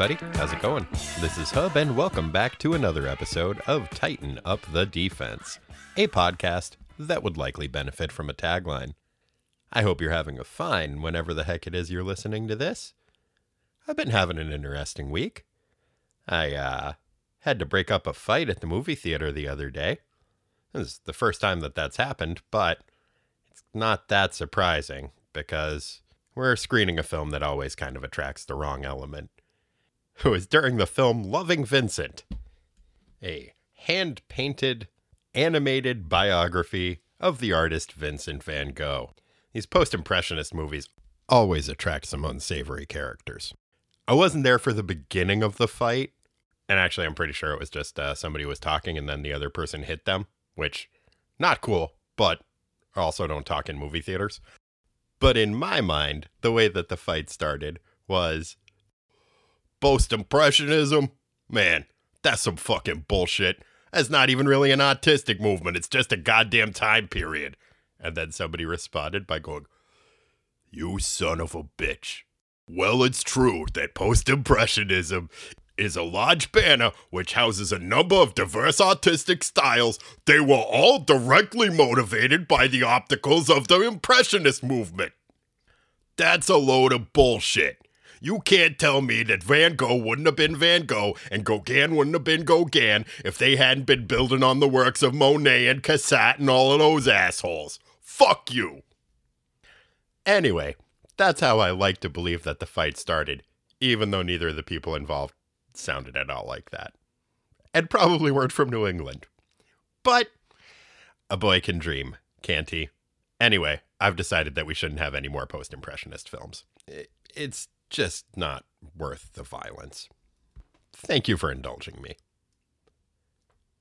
everybody. How's it going? This is Hub, and welcome back to another episode of Tighten Up the Defense, a podcast that would likely benefit from a tagline. I hope you're having a fine whenever the heck it is you're listening to this. I've been having an interesting week. I, uh, had to break up a fight at the movie theater the other day. This is the first time that that's happened, but it's not that surprising because we're screening a film that always kind of attracts the wrong element. It was during the film Loving Vincent, a hand painted, animated biography of the artist Vincent van Gogh. These post impressionist movies always attract some unsavory characters. I wasn't there for the beginning of the fight, and actually, I'm pretty sure it was just uh, somebody was talking and then the other person hit them, which not cool, but also don't talk in movie theaters. But in my mind, the way that the fight started was post impressionism. Man, that's some fucking bullshit. That's not even really an autistic movement. It's just a goddamn time period. And then somebody responded by going, You son of a bitch. Well, it's true that post impressionism is a large banner which houses a number of diverse artistic styles. They were all directly motivated by the opticals of the Impressionist movement. That's a load of bullshit. You can't tell me that Van Gogh wouldn't have been Van Gogh and Gauguin wouldn't have been Gauguin if they hadn't been building on the works of Monet and Cassatt and all of those assholes. Fuck you. Anyway, that's how I like to believe that the fight started, even though neither of the people involved sounded at all like that. And probably weren't from New England. But a boy can dream, can't he? Anyway, I've decided that we shouldn't have any more post impressionist films. It's just not worth the violence. Thank you for indulging me.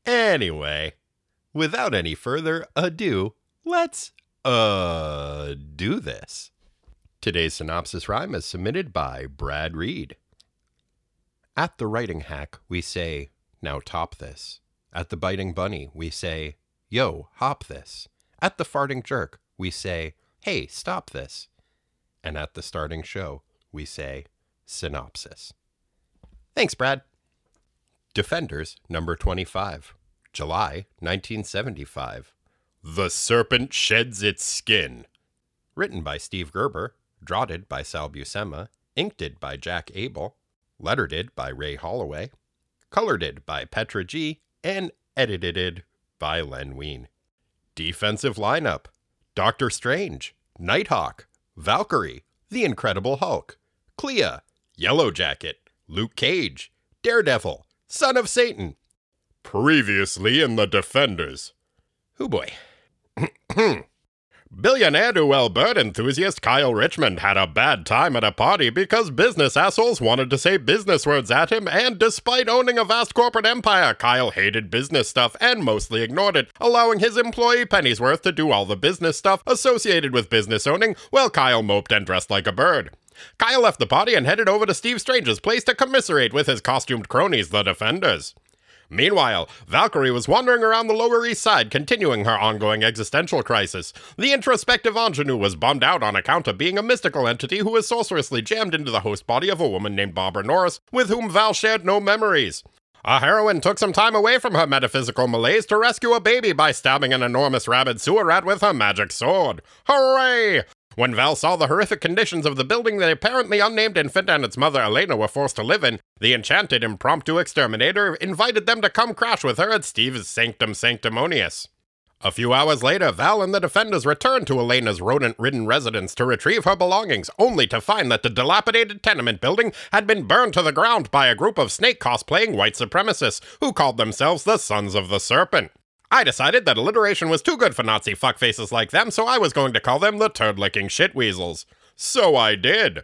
Anyway, without any further ado, let's uh do this. Today's synopsis rhyme is submitted by Brad Reed. At the writing hack, we say, now top this. At the biting bunny, we say, yo, hop this. At the farting jerk, we say, hey, stop this. And at the starting show, we say, synopsis. Thanks, Brad. Defenders, number 25, July 1975. The Serpent Sheds Its Skin. Written by Steve Gerber, draughted by Sal Buscema, inked by Jack Abel, lettered by Ray Holloway, colored by Petra G, and edited by Len Wein. Defensive lineup Doctor Strange, Nighthawk, Valkyrie, The Incredible Hulk, Clea, Yellow Jacket, Luke Cage, Daredevil, Son of Satan. Previously in the Defenders. Oh boy. Billionaire duel bird enthusiast Kyle Richmond had a bad time at a party because business assholes wanted to say business words at him, and despite owning a vast corporate empire, Kyle hated business stuff and mostly ignored it, allowing his employee Pennyworth to do all the business stuff associated with business owning while Kyle moped and dressed like a bird. Kyle left the party and headed over to Steve Strange's place to commiserate with his costumed cronies, the Defenders. Meanwhile, Valkyrie was wandering around the Lower East Side, continuing her ongoing existential crisis. The introspective ingenue was bummed out on account of being a mystical entity who was sorcerously jammed into the host body of a woman named Barbara Norris, with whom Val shared no memories. A heroine took some time away from her metaphysical malaise to rescue a baby by stabbing an enormous rabid sewer rat with her magic sword. Hooray! When Val saw the horrific conditions of the building the apparently unnamed infant and its mother Elena were forced to live in, the enchanted impromptu exterminator invited them to come crash with her at Steve's Sanctum Sanctimonious. A few hours later, Val and the defenders returned to Elena's rodent ridden residence to retrieve her belongings, only to find that the dilapidated tenement building had been burned to the ground by a group of snake cosplaying white supremacists who called themselves the Sons of the Serpent. I decided that alliteration was too good for Nazi fuckfaces like them, so I was going to call them the turd licking shitweasels. So I did.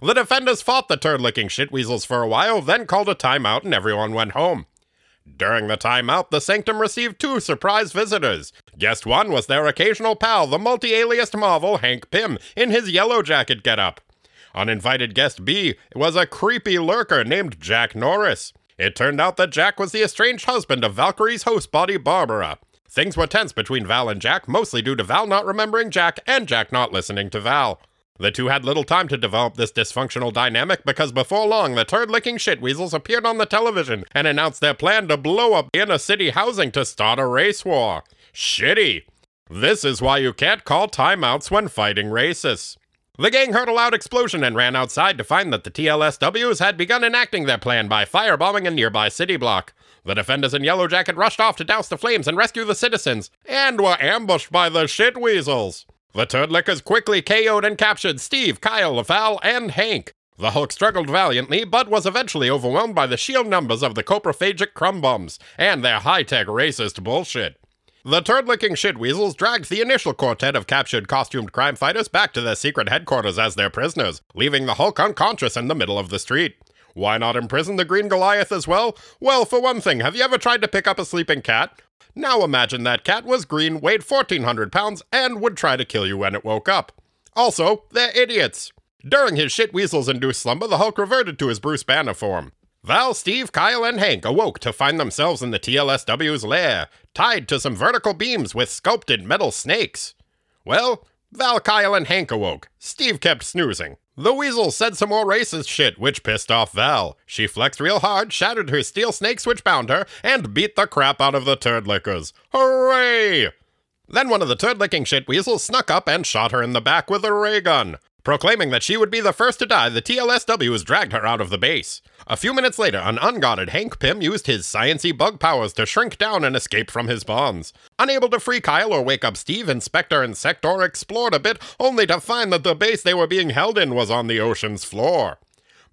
The defenders fought the turd licking shitweasels for a while, then called a timeout, and everyone went home. During the timeout, the Sanctum received two surprise visitors. Guest one was their occasional pal, the multi aliased Marvel Hank Pym, in his yellow jacket getup. Uninvited guest B was a creepy lurker named Jack Norris. It turned out that Jack was the estranged husband of Valkyrie's host body, Barbara. Things were tense between Val and Jack, mostly due to Val not remembering Jack and Jack not listening to Val. The two had little time to develop this dysfunctional dynamic because before long, the turd licking shitweasels appeared on the television and announced their plan to blow up inner city housing to start a race war. Shitty. This is why you can't call timeouts when fighting racists. The gang heard a loud explosion and ran outside to find that the TLSWs had begun enacting their plan by firebombing a nearby city block. The defenders in Yellow Jacket rushed off to douse the flames and rescue the citizens, and were ambushed by the shitweasels. The Turdlickers quickly KO'd and captured Steve, Kyle, Val, and Hank. The Hulk struggled valiantly, but was eventually overwhelmed by the sheer numbers of the coprophagic crumb bums and their high-tech racist bullshit. The turd-licking shitweasels dragged the initial quartet of captured costumed crime fighters back to their secret headquarters as their prisoners, leaving the Hulk unconscious in the middle of the street. Why not imprison the Green Goliath as well? Well, for one thing, have you ever tried to pick up a sleeping cat? Now imagine that cat was green, weighed 1,400 pounds, and would try to kill you when it woke up. Also, they're idiots. During his shit weasels induced slumber, the Hulk reverted to his Bruce Banner form. Val, Steve, Kyle, and Hank awoke to find themselves in the TLSW's lair, tied to some vertical beams with sculpted metal snakes. Well, Val, Kyle, and Hank awoke. Steve kept snoozing. The weasel said some more racist shit, which pissed off Val. She flexed real hard, shattered her steel snakes which bound her, and beat the crap out of the turd lickers. Hooray! Then one of the turd licking shit weasels snuck up and shot her in the back with a ray gun. Proclaiming that she would be the first to die, the TLSW has dragged her out of the base. A few minutes later, an unguarded Hank Pym used his sciency bug powers to shrink down and escape from his bonds. Unable to free Kyle or wake up Steve, Inspector and Sector explored a bit, only to find that the base they were being held in was on the ocean's floor.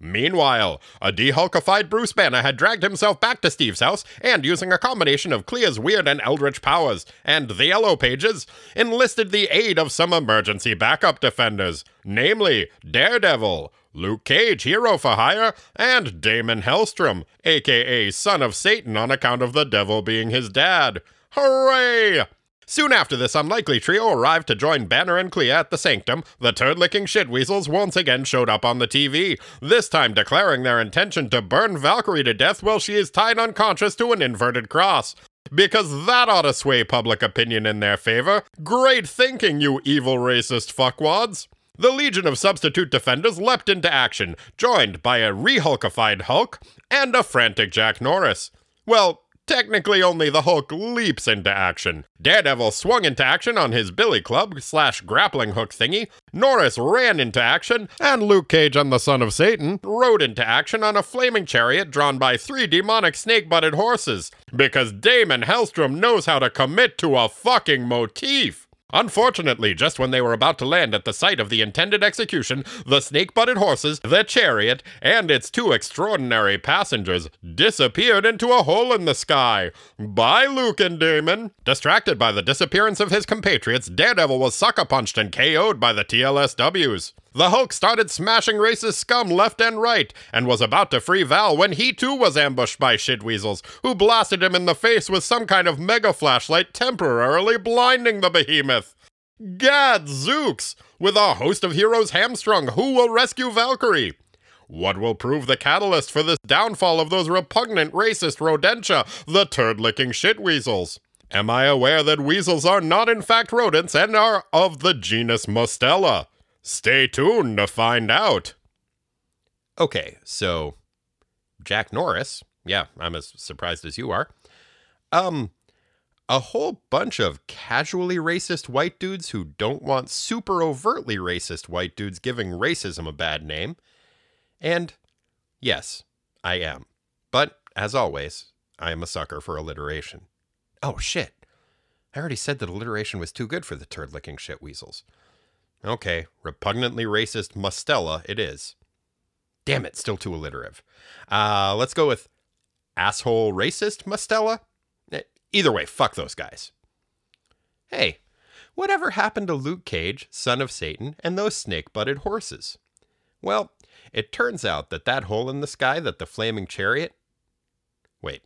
Meanwhile, a dehulkified Bruce Banner had dragged himself back to Steve's house and, using a combination of Clea's weird and eldritch powers and the Yellow Pages, enlisted the aid of some emergency backup defenders, namely Daredevil, Luke Cage, hero for hire, and Daimon Hellstrom, aka Son of Satan on account of the devil being his dad. Hooray! Soon after this unlikely trio arrived to join Banner and Clea at the Sanctum, the turd-licking shitweasels once again showed up on the TV, this time declaring their intention to burn Valkyrie to death while she is tied unconscious to an inverted cross. Because that ought to sway public opinion in their favor. Great thinking, you evil racist fuckwads! The Legion of Substitute Defenders leapt into action, joined by a rehulkified Hulk and a frantic Jack Norris. Well, technically only the Hulk leaps into action. Daredevil swung into action on his billy club slash grappling hook thingy, Norris ran into action, and Luke Cage and the Son of Satan rode into action on a flaming chariot drawn by three demonic snake-butted horses, because Daimon Hellstrom knows how to commit to a fucking motif. Unfortunately, just when they were about to land at the site of the intended execution, the snake butted horses, the chariot, and its two extraordinary passengers disappeared into a hole in the sky. Bye, Luke and Daimon. Distracted by the disappearance of his compatriots, Daredevil was sucker punched and KO'd by the TLSWs. The Hulk started smashing racist scum left and right, and was about to free Val when he too was ambushed by shitweasels, who blasted him in the face with some kind of mega flashlight, temporarily blinding the behemoth. Gad zooks! With a host of heroes hamstrung, who will rescue Valkyrie? What will prove the catalyst for this downfall of those repugnant racist rodentia, the turd-licking shitweasels? Am I aware that weasels are not in fact rodents and are of the genus Mustela? Stay tuned to find out. Okay, so Jack Norris, yeah, I'm as surprised as you are. Um, a whole bunch of casually racist white dudes who don't want super overtly racist white dudes giving racism a bad name. And yes, I am. But as always, I am a sucker for alliteration. Oh shit. I already said that alliteration was too good for the turd licking shit weasels. Okay, repugnantly racist Mustela it is. Damn it, still too alliterative. Uh, let's go with asshole racist Mustela. Eh, either way, fuck those guys. Hey, whatever happened to Luke Cage, son of Satan, and those snake butted horses? Well, it turns out that that hole in the sky that the flaming chariot. Wait.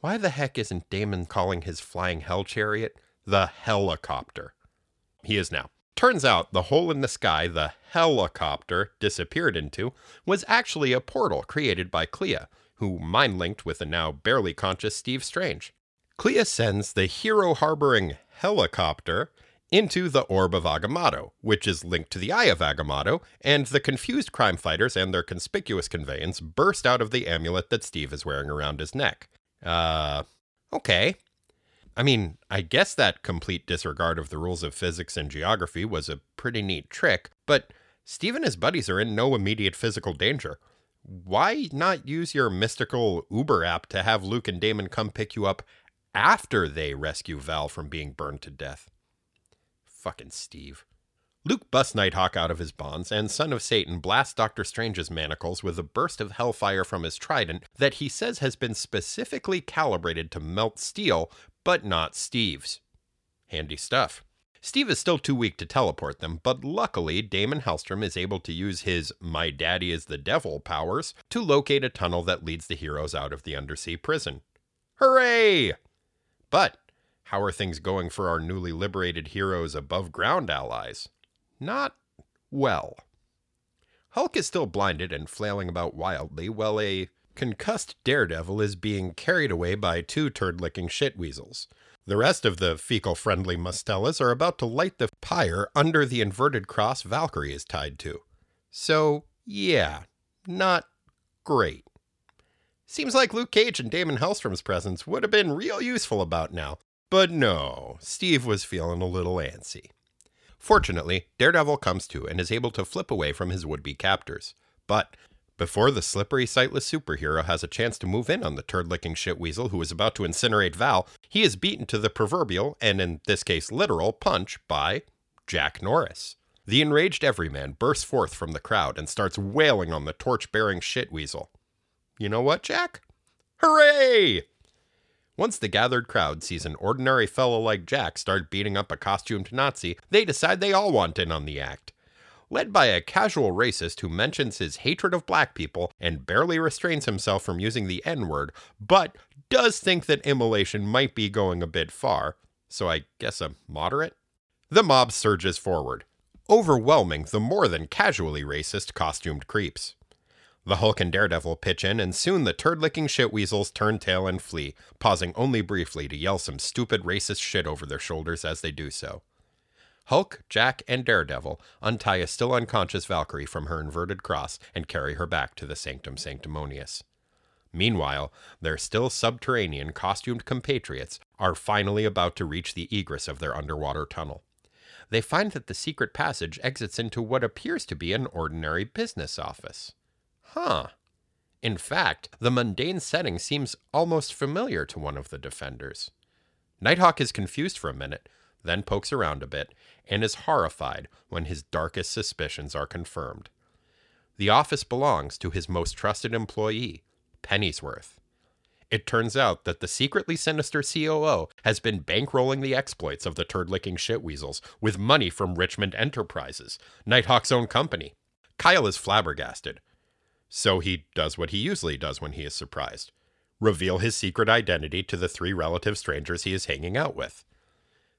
Why the heck isn't Daimon calling his flying hell chariot the helicopter? He is now. Turns out the hole in the sky the helicopter disappeared into was actually a portal created by Clea, who mind linked with the now barely conscious Steve Strange. Clea sends the hero harboring helicopter into the Orb of Agamotto, which is linked to the Eye of Agamotto, and the confused crime fighters and their conspicuous conveyance burst out of the amulet that Steve is wearing around his neck. Uh, okay. I mean, I guess that complete disregard of the rules of physics and geography was a pretty neat trick, but Steve and his buddies are in no immediate physical danger. Why not use your mystical Uber app to have Luke and Daimon come pick you up after they rescue Val from being burned to death? Fucking Steve. Luke busts Nighthawk out of his bonds, and Son of Satan blasts Doctor Strange's manacles with a burst of hellfire from his trident that he says has been specifically calibrated to melt steel, but not Steve's. Handy stuff. Steve is still too weak to teleport them, but luckily, Daimon Hellstrom is able to use his My Daddy is the Devil powers to locate a tunnel that leads the heroes out of the undersea prison. Hooray! But how are things going for our newly liberated heroes' above ground allies? Not well. Hulk is still blinded and flailing about wildly while a concussed daredevil is being carried away by two turd licking shit weasels. The rest of the fecal friendly Mustelas are about to light the pyre under the inverted cross Valkyrie is tied to. So, yeah, not great. Seems like Luke Cage and Daimon Hellstrom's presence would have been real useful about now, but no, Steve was feeling a little antsy. Fortunately, Daredevil comes to and is able to flip away from his would be captors. But before the slippery, sightless superhero has a chance to move in on the turd licking shitweasel who is about to incinerate Val, he is beaten to the proverbial, and in this case literal, punch by Jack Norris. The enraged everyman bursts forth from the crowd and starts wailing on the torch bearing shitweasel. You know what, Jack? Hooray! Once the gathered crowd sees an ordinary fellow like Jack start beating up a costumed Nazi, they decide they all want in on the act. Led by a casual racist who mentions his hatred of black people and barely restrains himself from using the N word, but does think that immolation might be going a bit far, so I guess a moderate? The mob surges forward, overwhelming the more than casually racist costumed creeps. The Hulk and Daredevil pitch in, and soon the turd licking shit weasels turn tail and flee, pausing only briefly to yell some stupid racist shit over their shoulders as they do so. Hulk, Jack, and Daredevil untie a still unconscious Valkyrie from her inverted cross and carry her back to the Sanctum Sanctimonious. Meanwhile, their still subterranean costumed compatriots are finally about to reach the egress of their underwater tunnel. They find that the secret passage exits into what appears to be an ordinary business office. Huh. In fact, the mundane setting seems almost familiar to one of the defenders. Nighthawk is confused for a minute, then pokes around a bit, and is horrified when his darkest suspicions are confirmed. The office belongs to his most trusted employee, Pennyworth. It turns out that the secretly sinister COO has been bankrolling the exploits of the turd licking shitweasels with money from Richmond Enterprises, Nighthawk's own company. Kyle is flabbergasted, so he does what he usually does when he is surprised reveal his secret identity to the three relative strangers he is hanging out with.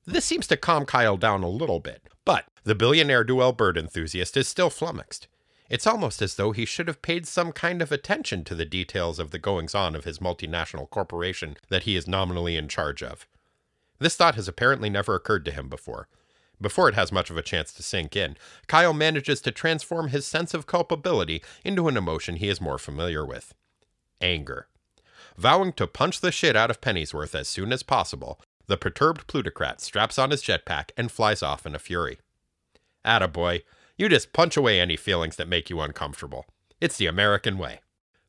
This seems to calm Kyle down a little bit, but the billionaire duel bird enthusiast is still flummoxed. It's almost as though he should have paid some kind of attention to the details of the goings on of his multinational corporation that he is nominally in charge of. This thought has apparently never occurred to him before, before it has much of a chance to sink in, Kyle manages to transform his sense of culpability into an emotion he is more familiar with anger. Vowing to punch the shit out of Pennyworth as soon as possible, the perturbed plutocrat straps on his jetpack and flies off in a fury. Attaboy, you just punch away any feelings that make you uncomfortable. It's the American way.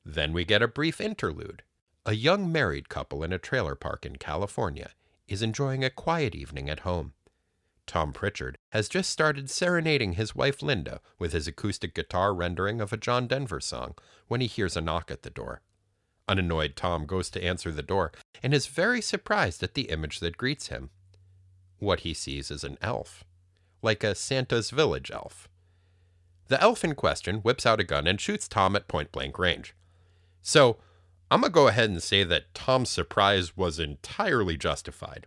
Then we get a brief interlude. A young married couple in a trailer park in California is enjoying a quiet evening at home. Tom Pritchard, has just started serenading his wife Linda with his acoustic guitar rendering of a John Denver song when he hears a knock at the door. Unannoyed, Tom goes to answer the door and is very surprised at the image that greets him. What he sees is an elf, like a Santa's village elf. The elf in question whips out a gun and shoots Tom at point blank range. So, I'm going to go ahead and say that Tom's surprise was entirely justified.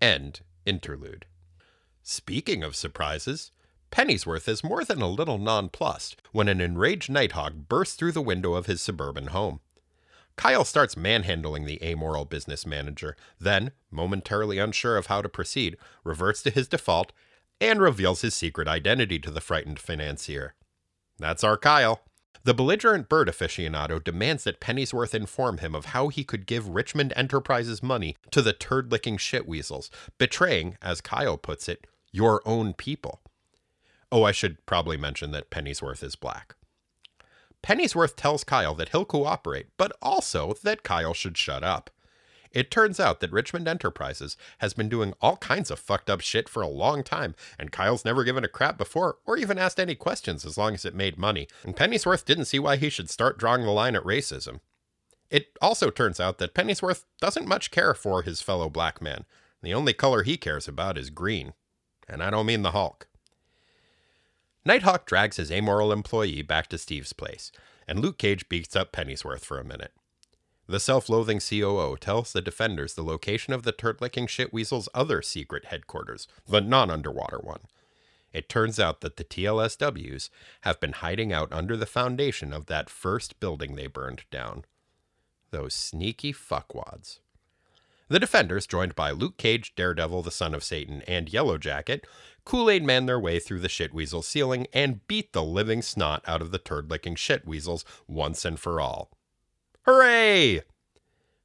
End Interlude. Speaking of surprises, Pennyworth is more than a little nonplussed when an enraged Nighthawk bursts through the window of his suburban home. Kyle starts manhandling the amoral business manager, then, momentarily unsure of how to proceed, reverts to his default and reveals his secret identity to the frightened financier. That's our Kyle. The belligerent bird aficionado demands that Pennyworth inform him of how he could give Richmond Enterprises money to the turd licking shitweasels, betraying, as Kyle puts it, your own people. Oh, I should probably mention that Pennyworth is black. Pennyworth tells Kyle that he'll cooperate, but also that Kyle should shut up. It turns out that Richmond Enterprises has been doing all kinds of fucked up shit for a long time, and Kyle's never given a crap before or even asked any questions as long as it made money, and Pennyworth didn't see why he should start drawing the line at racism. It also turns out that Pennyworth doesn't much care for his fellow black man. The only color he cares about is green. And I don't mean the Hulk. Nighthawk drags his amoral employee back to Steve's place, and Luke Cage beats up Pennyworth for a minute. The self loathing COO tells the defenders the location of the turd licking shitweasel's other secret headquarters, the non underwater one. It turns out that the TLSWs have been hiding out under the foundation of that first building they burned down. Those sneaky fuckwads. The defenders, joined by Luke Cage, Daredevil, the son of Satan, and Yellow Jacket, Kool Aid man their way through the shitweasel ceiling and beat the living snot out of the turd licking shitweasels once and for all. Hooray!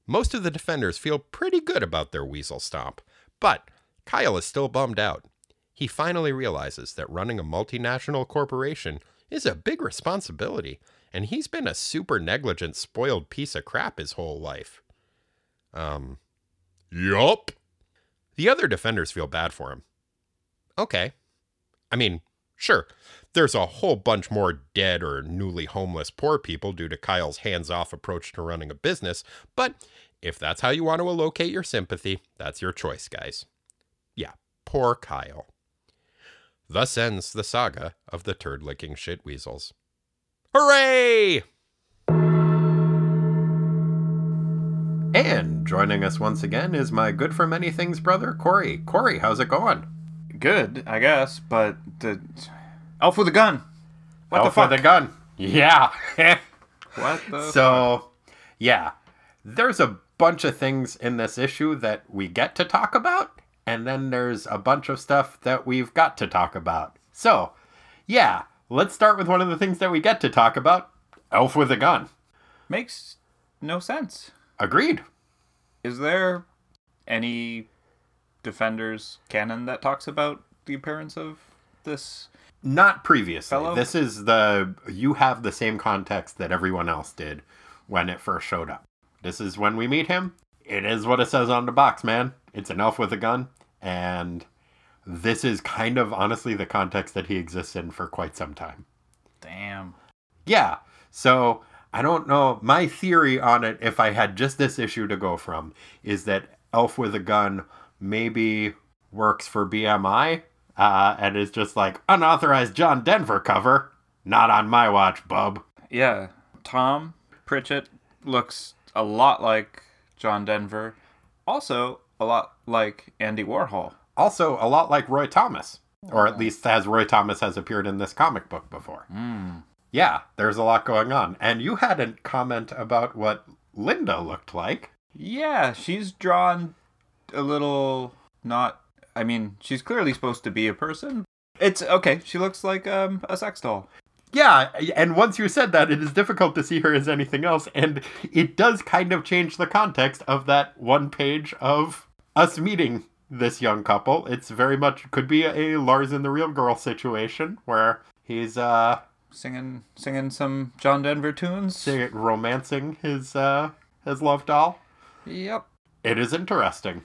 Most of the defenders feel pretty good about their weasel stomp, but Kyle is still bummed out. He finally realizes that running a multinational corporation is a big responsibility, and he's been a super negligent, spoiled piece of crap his whole life. Um, yup. The other defenders feel bad for him. Okay. I mean, sure, there's a whole bunch more dead or newly homeless poor people due to Kyle's hands off approach to running a business, but if that's how you want to allocate your sympathy, that's your choice, guys. Yeah, poor Kyle. Thus ends the saga of the turd licking shit weasels. Hooray! And joining us once again is my good for many things brother, Corey. Corey, how's it going? Good, I guess, but the elf with a gun. What Elf the fuck? with a gun. Yeah. what the? so, yeah, there's a bunch of things in this issue that we get to talk about, and then there's a bunch of stuff that we've got to talk about. So, yeah, let's start with one of the things that we get to talk about Elf with a gun. makes no sense. Agreed. Is there any defenders canon that talks about the appearance of this? Not previously. Fellow? This is the you have the same context that everyone else did when it first showed up. This is when we meet him. It is what it says on the box, man. It's an elf with a gun, and this is kind of honestly the context that he exists in for quite some time. Damn. Yeah. So I don't know. My theory on it, if I had just this issue to go from, is that Elf with a Gun maybe works for BMI uh, and is just like unauthorized John Denver cover. Not on my watch, bub. Yeah, Tom Pritchett looks a lot like John Denver. Also, a lot like Andy Warhol. Also, a lot like Roy Thomas, or at least as Roy Thomas has appeared in this comic book before. Yeah, there's a lot going on. And you had a comment about what Linda looked like. Yeah, she's drawn a little not. I mean, she's clearly supposed to be a person. It's okay. She looks like um, a sex doll. Yeah, and once you said that, it is difficult to see her as anything else, and it does kind of change the context of that one page of us meeting this young couple. It's very much could be a Lars and the Real Girl situation where he's uh Singing, singing some John Denver tunes. say- romancing his uh his love doll. Yep. It is interesting.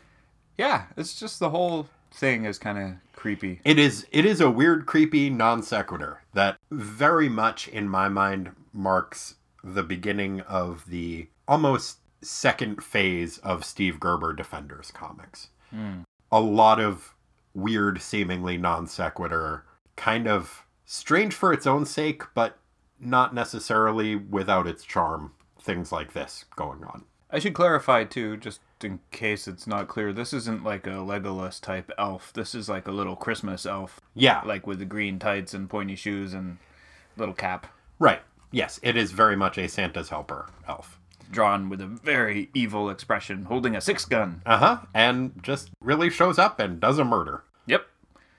Yeah, it's just the whole thing is kind of creepy. It is it is a weird, creepy non sequitur that very much in my mind marks the beginning of the almost second phase of Steve Gerber Defenders comics. Hmm. A lot of weird, seemingly non sequitur, kind of strange for its own sake, but not necessarily without its charm. Things like this going on. I should clarify too, just in case it's not clear. This isn't like a Legolas type elf. This is like a little Christmas elf, Yeah, like with the green tights and pointy shoes and little cap. right. Yes, it is very much a Santa's helper elf. drawn with a very evil expression, holding a six gun. Uh huh. And just really shows up and does a murder. Yep.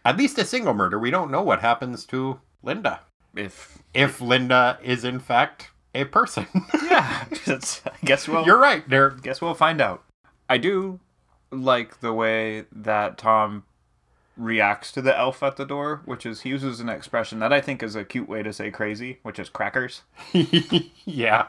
At least a single murder. We don't know what happens to Linda. If If Linda is in fact a person. yeah, I guess we'll You're right. There. guess we'll find out. I do like the way that Tom reacts to the elf at the door, which is he uses an expression that I think is a cute way to say crazy, which is crackers. yeah.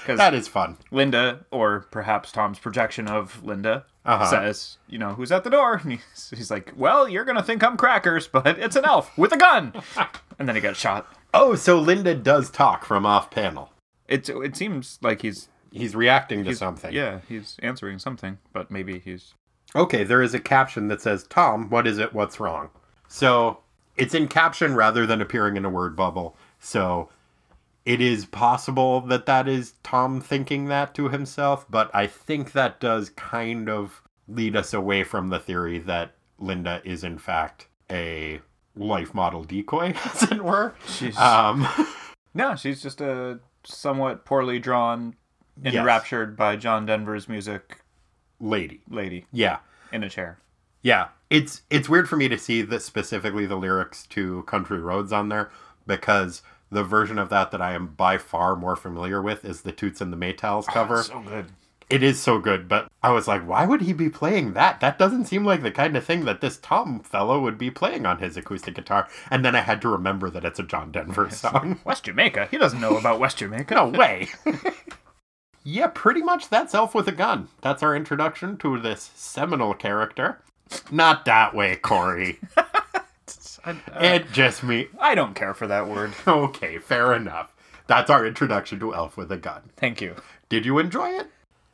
Because That is fun. Linda, or perhaps Tom's projection of Linda, Uh-huh. says, you know, who's at the door? And he's, he's like, well, you're going to think I'm crackers, but it's an elf with a gun. and then he gets shot. Oh, so Linda does talk from off panel. It, it seems like he's, He's reacting to he's something. Yeah, he's answering something, but maybe he's. Okay, there is a caption that says, Tom, what is it? What's wrong? So it's in caption rather than appearing in a word bubble. So it is possible that that is Tom thinking that to himself, but I think that does kind of lead us away from the theory that Linda is, in fact, a life model decoy, as it were. She's, Um, no, she's just a somewhat poorly drawn, Yes. enraptured by John Denver's music lady. lady Yeah. in a chair. Yeah, it's it's weird for me to see that specifically the lyrics to Country Roads on there because the version of that that I am by far more familiar with is the Toots and the Maytals oh, cover. So good. It is so good, but I was like, why would he be playing that? That doesn't seem like the kind of thing that this Tom fellow would be playing on his acoustic guitar. And then I had to remember that it's a John Denver song. West Jamaica. He doesn't know about West Jamaica. No way. yeah, pretty much that's Elf with a Gun. That's our introduction to this seminal character. Not that way, Corey. I, uh, It just me. I don't care for that word. Okay, fair enough. That's our introduction to Elf with a Gun. Thank you. Did you enjoy it?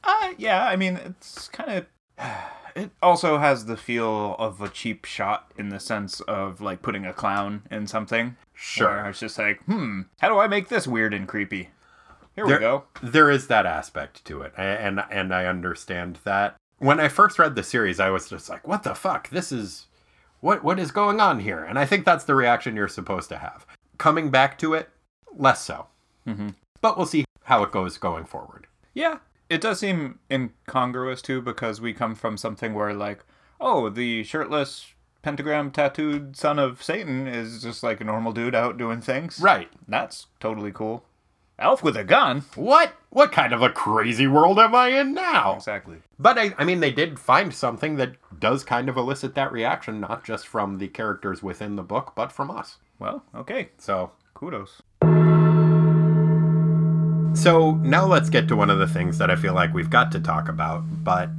Uh, yeah, I mean, it's kind of. It also has the feel of a cheap shot in the sense of like putting a clown in something. Sure. Where I was just like, hmm, how do I make this weird and creepy? Here There, we go. there is that aspect to it, and and I understand that. When I first read the series, I was just like, "What the fuck? This is what what is going on here?" And I think that's the reaction you're supposed to have. Coming back to it, less so. Mhm. But we'll see how it goes going forward. Yeah, it does seem incongruous too because we come from something where like, oh, the shirtless pentagram tattooed son of Satan is just like a normal dude out doing things. Right. That's totally cool. Elf with a gun. What? What kind of a crazy world am I in now? Exactly. But I, I mean, they did find something that does kind of elicit that reaction, not just from the characters within the book, but from us. Well, okay. So, Kudos. So now let's get to one of the things that I feel like we've got to talk about, but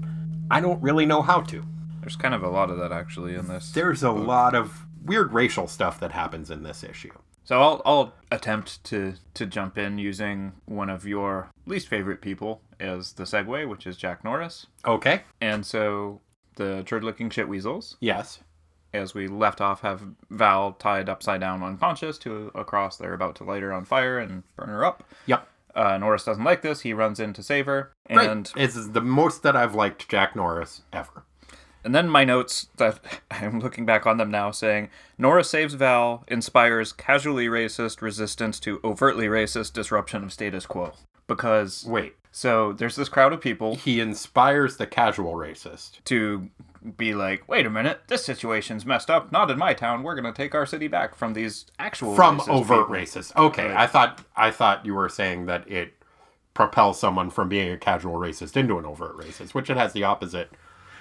I don't really know how to. There's kind of a lot of that actually in this. There's a lot of weird racial stuff that happens in this issue. So I'll I'll attempt to to jump in using one of your least favorite people as the segue, which is Jack Norris. Okay. And so the turd licking shit weasels, Yes. as we left off, have Val tied upside down unconscious to a cross they're about to light her on fire and burn her up. Yep. Uh, Norris doesn't like this. He runs in to save her, Great. and It's the most that I've liked Jack Norris ever. And then my notes that I'm looking back on them now saying Norris saves Val, inspires casually racist resistance to overtly racist disruption of status quo. Because Wait. so there's this crowd of people He inspires the casual racist. to be like, wait a minute, this situation's messed up. Not in my town. We're gonna take our city back from these actual from racist overt people." racist. Okay, Right. I thought I thought you were saying that it propels someone from being a casual racist into an overt racist, which it has the opposite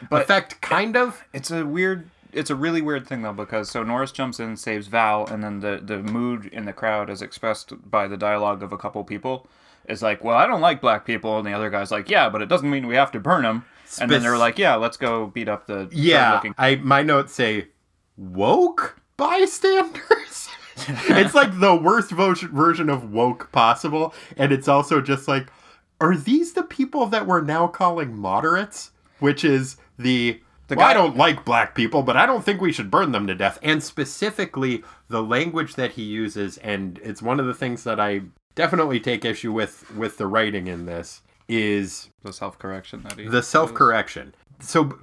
but effect, kind of. It's a weird. It's a really weird thing though because so Norris jumps in, saves Val, and then the the mood in the crowd, is expressed by the dialogue of a couple people, is like, "Well, I don't like black people," and the other guy's like, "Yeah, but it doesn't mean we have to burn them." And then they're like, "Yeah, let's go beat up the Yeah, I my notes say woke bystanders. it's like the worst vo- version of woke possible, and it's also just like, are these the people that we're now calling moderates? Which is the well, I guy- don't like black people, but I don't think we should burn them to death. And specifically, the language that he uses, and it's one of the things that I definitely take issue with with the writing in this is the self correction that he the self correction. So,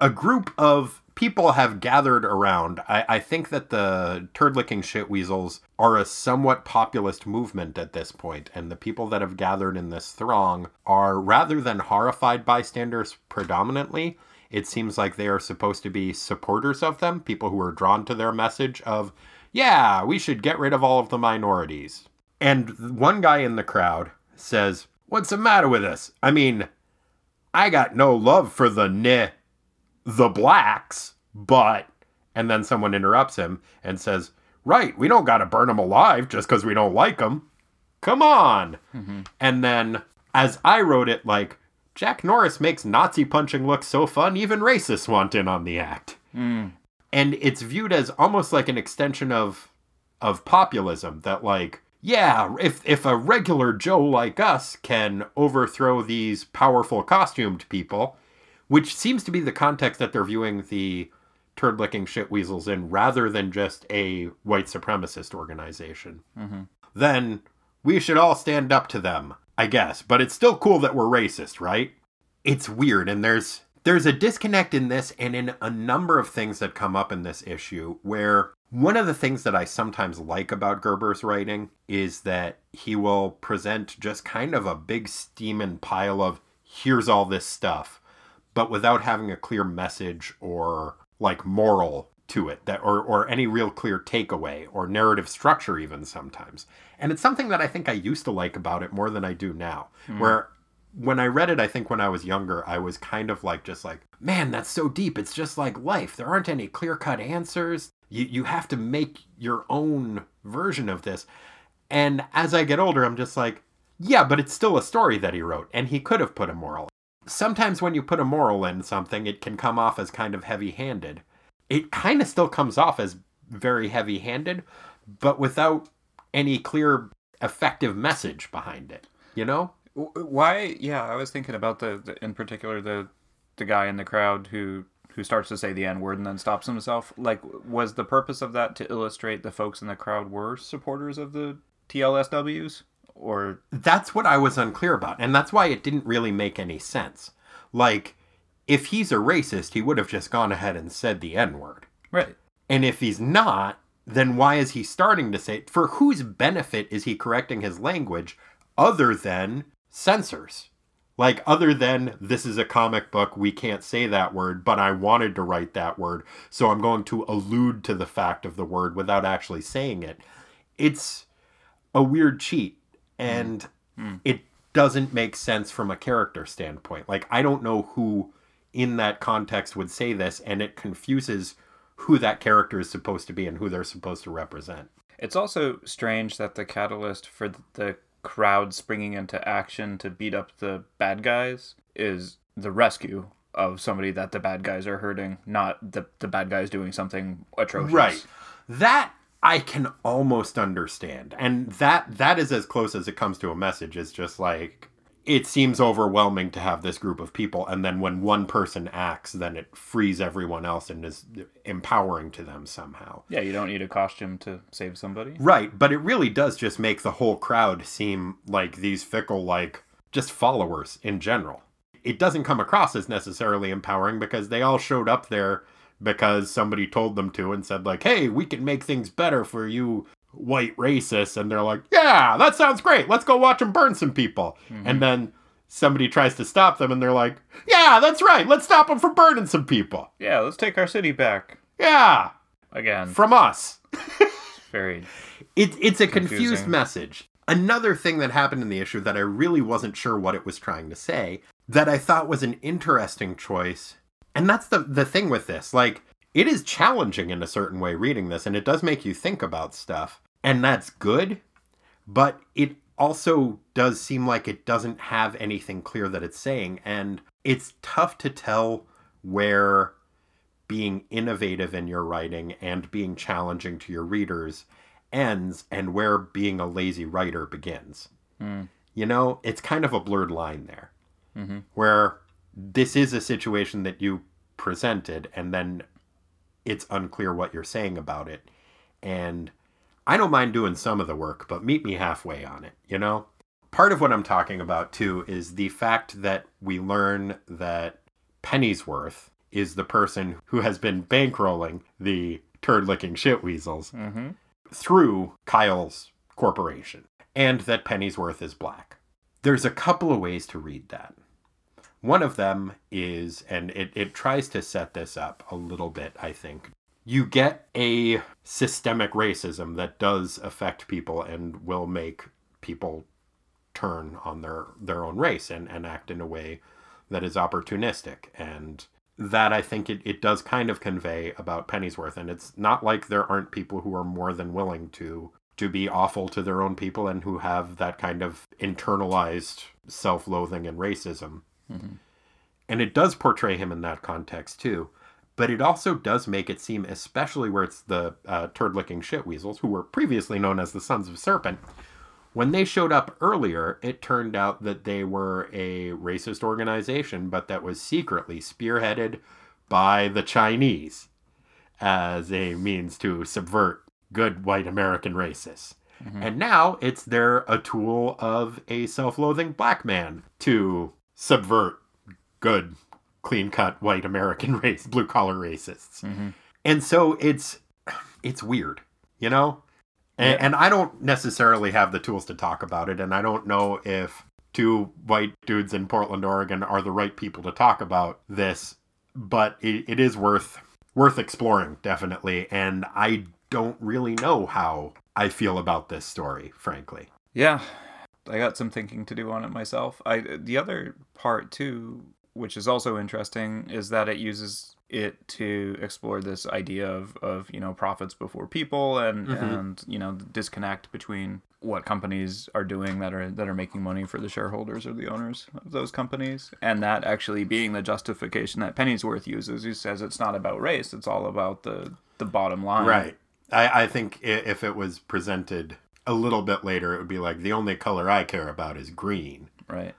a group of people have gathered around. I, I think that the turd licking shit weasels are a somewhat populist movement at this point, and the people that have gathered in this throng are rather than horrified bystanders predominantly. It seems like they are supposed to be supporters of them, people who are drawn to their message of, yeah, we should get rid of all of the minorities. And one guy in the crowd says, What's the matter with us? I mean, I got no love for the ne the blacks, but and then someone interrupts him and says, "Right, we don't got to burn them alive just cuz we don't like them. Come on." Mm-hmm. And then as I wrote it like Jack Norris makes Nazi punching look so fun even racists want in on the act. Mm. And it's viewed as almost like an extension of of populism that like yeah, if if a regular Joe like us can overthrow these powerful costumed people, which seems to be the context that they're viewing the turd licking shit weasels in rather than just a white supremacist organization, mm-hmm. then we should all stand up to them, I guess. But it's still cool that we're racist, right? It's weird, and there's there's a disconnect in this and in a number of things that come up in this issue where one of the things that I sometimes like about Gerber's writing is that he will present just kind of a big steaming pile of here's all this stuff, but without having a clear message or like moral to it that or, or any real clear takeaway or narrative structure even sometimes. And it's something that I think I used to like about it more than I do now. Hmm. Where when I read it, I think when I was younger, I was kind of like, just like, man, that's so deep. It's just like life. There aren't any clear cut answers. You, you have to make your own version of this. And as I get older, I'm just like, yeah, but it's still a story that he wrote, and he could have put a moral. Sometimes when you put a moral in something, it can come off as kind of heavy handed. It kind of still comes off as very heavy handed, but without any clear, effective message behind it, you know? Why? Yeah, I was thinking about the, the in particular the the guy in the crowd who who starts to say the n word and then stops himself. Like, was the purpose of that to illustrate the folks in the crowd were supporters of the TLSWs, or That's what I was unclear about, and that's why it didn't really make any sense. Like, if he's a racist, he would have just gone ahead and said the N word. right? And if he's not, then why is he starting to say for whose benefit is he correcting his language other than censors? Like other than this is a comic book, we can't say that word, but I wanted to write that word, so I'm going to allude to the fact of the word without actually saying it. It's a weird cheat mm. and mm. it doesn't make sense from a character standpoint. Like I don't know who in that context would say this and it confuses who that character is supposed to be and who they're supposed to represent. It's also strange that the catalyst for the crowd springing into action to beat up the bad guys is the rescue of somebody that the bad guys are hurting, not the the bad guys doing something atrocious. Right. That I can almost understand. And that that is as close as it comes to a message. It's just like it seems overwhelming to have this group of people and then when one person acts then it frees everyone else and is empowering to them somehow. Yeah, you don't need a costume to save somebody. Right, but it really does just make the whole crowd seem like these fickle, like just followers in general. It doesn't come across as necessarily empowering because they all showed up there because somebody told them to and said, like, hey, we can make things better for you white racists. And they're like, yeah, that sounds great. Let's go watch them burn some people. Mm-hmm. And then somebody tries to stop them and they're like, yeah, that's right. Let's stop them from burning some people. Yeah, let's take our city back Yeah, again. from us. Very. It, it's a confused message. Another thing that happened in the issue that I really wasn't sure what it was trying to say, that I thought was an interesting choice. And that's the, the thing with this. Like, it is challenging in a certain way reading this, and it does make you think about stuff. And that's good, but it also does seem like it doesn't have anything clear that it's saying. And it's tough to tell where being innovative in your writing and being challenging to your readers ends and where being a lazy writer begins. Hmm. You know, it's kind of a blurred line there mm-hmm. where this is a situation that you presented and then it's unclear what you're saying about it. And I don't mind doing some of the work, but meet me halfway on it, you know? Part of what I'm talking about too is the fact that we learn that Pennyworth is the person who has been bankrolling the turd licking shit weasels mm-hmm. through Kyle's corporation, and that Pennyworth is black. There's a couple of ways to read that. One of them is, and it, it tries to set this up a little bit, I think. You get a systemic racism that does affect people and will make people turn on their, their own race and, and act in a way that is opportunistic. And that I think it, it does kind of convey about Pennyworth. And it's not like there aren't people who are more than willing to to be awful to their own people and who have that kind of internalized self-loathing and racism. And it does portray him in that context too. But it also does make it seem, especially where it's the uh, turd licking shit weasels, who were previously known as the Sons of Serpent, when they showed up earlier, it turned out that they were a racist organization, but that was secretly spearheaded by the Chinese as a means to subvert good white American racists. And now it's they're a tool of a self-loathing black man to subvert good, clean-cut white American race, blue-collar racists. Mm-hmm. And so it's it's weird, you know? And, and I don't necessarily have the tools to talk about it, and I don't know if two white dudes in Portland, Oregon are the right people to talk about this, but it, it is worth worth exploring, definitely. And I don't really know how I feel about this story, frankly. Yeah, I got some thinking to do on it myself. I the other part too, which is also interesting, is that it uses it to explore this idea of, of you know profits before people and mm-hmm. and you know the disconnect between what companies are doing that are that are making money for the shareholders or the owners of those companies and that actually being the justification that Pennyworth uses who says it's not about race it's all about the the bottom line Right. I, I think if it was presented a little bit later, it would be like the only color I care about is green. right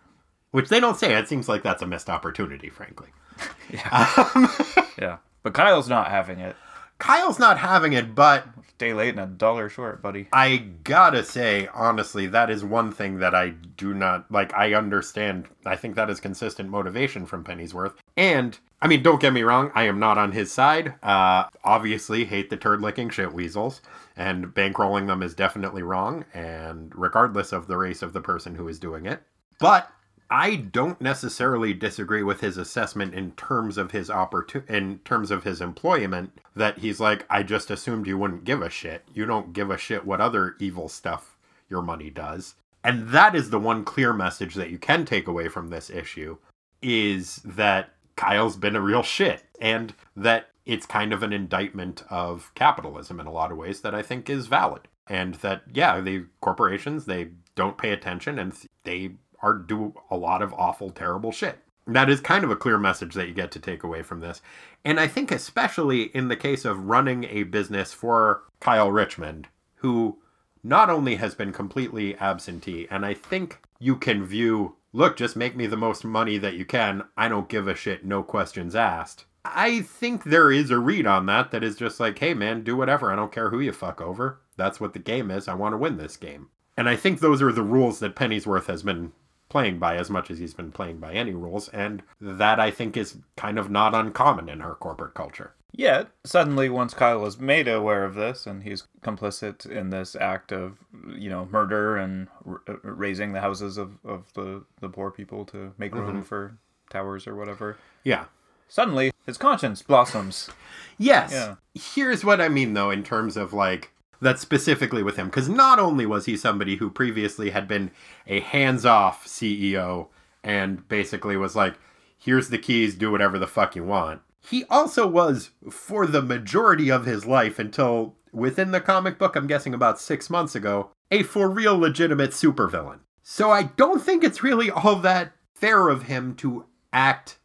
Which they don't say. It seems like that's a missed opportunity, frankly. yeah Yeah. but Kyle's not having it Kyle's not having it, but day late and a dollar short buddy I gotta say, honestly, that is one thing that I do not like. I understand. I think that is consistent motivation from Pennyworth. And I mean, don't get me wrong, I am not on his side. Uh, obviously, hate the turd licking shit weasels, and bankrolling them is definitely wrong, and regardless of the race of the person who is doing it. But I don't necessarily disagree with his assessment in terms of his opportu- in terms of his employment that he's like I just assumed you wouldn't give a shit. You don't give a shit what other evil stuff your money does. And that is the one clear message that you can take away from this issue is that Kyle's been a real shit and that it's kind of an indictment of capitalism in a lot of ways that I think is valid. And that yeah, the corporations they don't pay attention and they are do a lot of awful terrible shit. That is kind of a clear message that you get to take away from this. And I think especially in the case of running a business for Kyle Richmond who not only has been completely absentee, and I think you can view, look, just make me the most money that you can. I don't give a shit, no questions asked. I think there is a read on that that is just like, hey man, do whatever. I don't care who you fuck over. That's what the game is. I want to win this game. And I think those are the rules that Pennyworth has been playing by as much as he's been playing by any rules. And that I think is kind of not uncommon in our corporate culture. Yet, suddenly, once Kyle is made aware of this and he's complicit in this act of, you know, murder and r- uh, raising the houses of, of the, the poor people to make room for towers or whatever, Yeah. Suddenly his conscience blossoms. Yes. Yeah. Here's what I mean, though, in terms of like that specifically with him. Because not only was he somebody who previously had been a hands off CEO and basically was like, here's the keys, do whatever the fuck you want. He also was, for the majority of his life until within the comic book, I'm guessing about six months ago, a for real legitimate supervillain. So I don't think it's really all that fair of him to act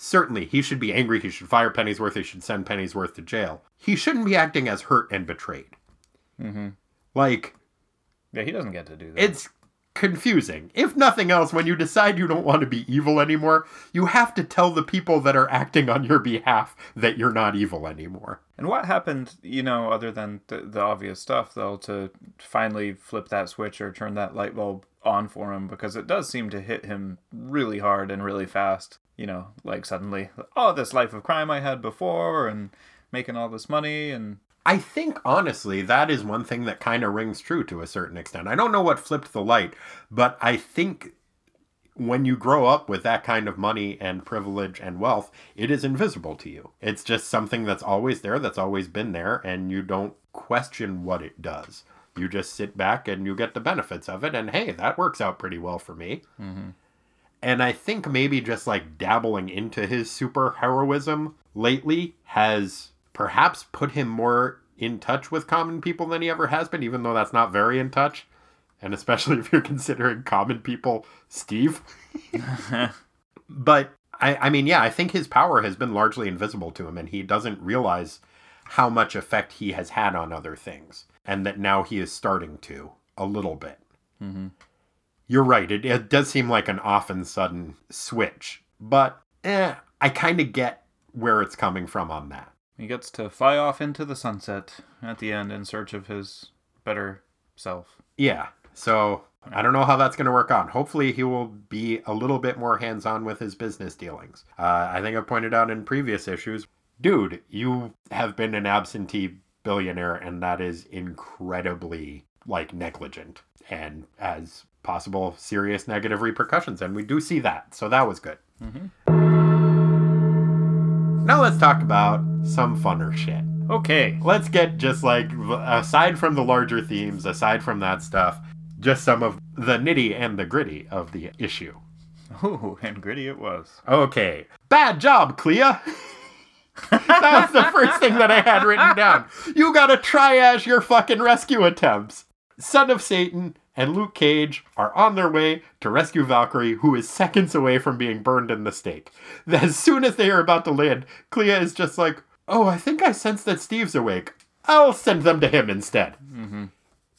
Certainly, he should be angry. He should fire Pennyworth. He should send Pennyworth to jail. He shouldn't be acting as hurt and betrayed. Mm-hmm. Like, Yeah, he doesn't get to do that. it's confusing. If nothing else, when you decide you don't want to be evil anymore, you have to tell the people that are acting on your behalf that you're not evil anymore. And what happened, you know, other than the, the obvious stuff, though, to finally flip that switch or turn that light bulb on for him? Because it does seem to hit him really hard and really fast. You know, like suddenly, oh, this life of crime I had before and making all this money and I think honestly that is one thing that kind of rings true to a certain extent. I don't know what flipped the light, but I think when you grow up with that kind of money and privilege and wealth, it is invisible to you. It's just something that's always there, that's always been there, and you don't question what it does. You just sit back and you get the benefits of it, and hey, that works out pretty well for me. Mm-hmm. And I think maybe just like dabbling into his super heroism lately has perhaps put him more in touch with common people than he ever has been, even though that's not very in touch. And especially if you're considering common people Steve. but I, I mean, yeah, I think his power has been largely invisible to him, and he doesn't realize how much effect he has had on other things, and that now he is starting to a little bit. Mm-hmm. You're right. It, it does seem like an often sudden switch, but eh, I kind of get where it's coming from on that. He gets to fly off into the sunset at the end in search of his better self. Yeah. So I don't know how that's going to work out. Hopefully, he will be a little bit more hands on with his business dealings. Uh, I think I pointed out in previous issues, dude, you have been an absentee billionaire, and that is incredibly like negligent and has possible serious negative repercussions. And we do see that. So that was good. Mm-hmm. Now let's talk about some funner shit. Okay. Let's get just like, aside from the larger themes, aside from that stuff, just some of the nitty and the gritty of the issue. Ooh, and gritty it was. Okay. Bad job, Clea. that was the first thing that I had written down. You gotta triage your fucking rescue attempts. Son of Satan and Luke Cage are on their way to rescue Valkyrie, who is seconds away from being burned in the stake. As soon as they are about to land, Clea is just like, Oh, I think I sense that Steve's awake. I'll send them to him instead. Mm-hmm.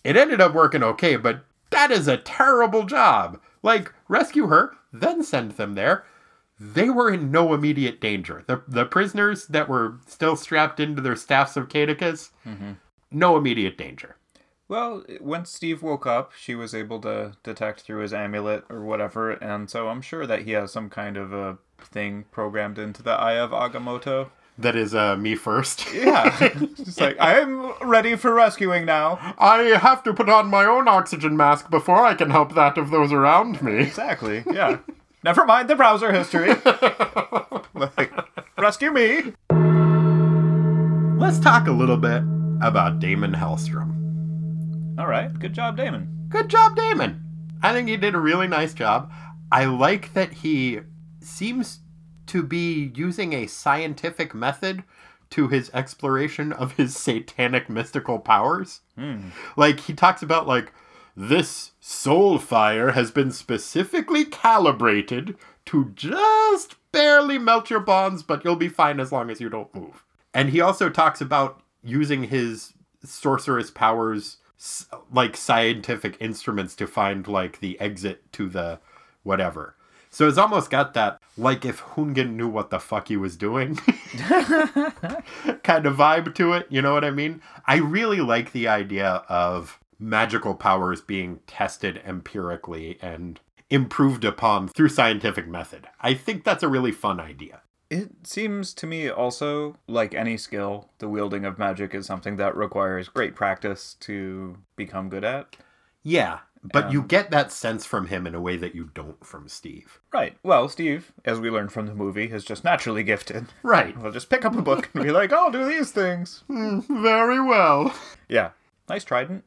It ended up working okay, but that is a terrible job. Like, rescue her, then send them there. They were in no immediate danger. The, the prisoners that were still strapped into their staffs of Caedicus, mm-hmm. no immediate danger. Well, when Steve woke up, she was able to detect through his amulet or whatever, and so I'm sure that he has some kind of a thing programmed into the Eye of Agamotto. That is uh, me first. yeah. It's like, I'm ready for rescuing now. I have to put on my own oxygen mask before I can help that of those around me. Exactly, yeah. Never mind the browser history. like, rescue me. Let's talk a little bit about Daimon Hellstrom. All right. Good job, Daimon. Good job, Daimon. I think he did a really nice job. I like that he seems to be using a scientific method to his exploration of his satanic mystical powers. Mm. Like he talks about like this soul fire has been specifically calibrated to just barely melt your bonds, but you'll be fine as long as you don't move. And he also talks about using his sorceress powers like scientific instruments to find like the exit to the whatever. So it's almost got that like if Hungan knew what the fuck he was doing kind of vibe to it, you know what I mean? I really like the idea of magical powers being tested empirically and improved upon through scientific method. I think that's a really fun idea. It seems to me also like any skill, the wielding of magic is something that requires great practice to become good at. Yeah, but um, you get that sense from him in a way that you don't from Steve. Right. Well, Steve, as we learned from the movie, is just naturally gifted. Right. He'll just pick up a book and be like, I'll do these things. Mm, very well. Yeah. Nice trident.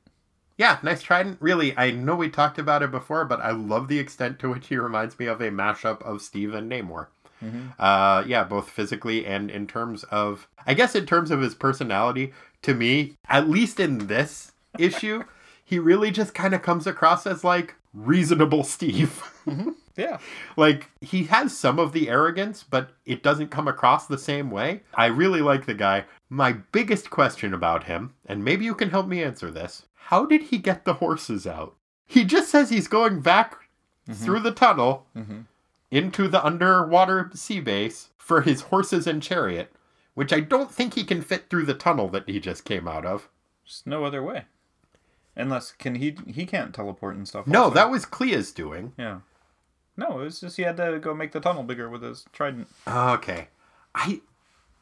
Yeah, nice trident. Really, I know we talked about it before, but I love the extent to which he reminds me of a mashup of Steve and Namor. Mm-hmm. Uh, yeah, both physically and in terms of, I guess, in terms of his personality. To me, at least in this issue, he really just kind of comes across as like reasonable Steve. Mm-hmm. Yeah. like he has some of the arrogance, but it doesn't come across the same way. I really like the guy. My biggest question about him, and maybe you can help me answer this how did he get the horses out? he just says he's going back through the tunnel into the underwater sea base for his horses and chariot, which I don't think he can fit through the tunnel that he just came out of. Just no other way. Unless can he he can't teleport and stuff. No, also. that was Clea's doing. yeah. No, it was just he had to go make the tunnel bigger with his trident. Okay. I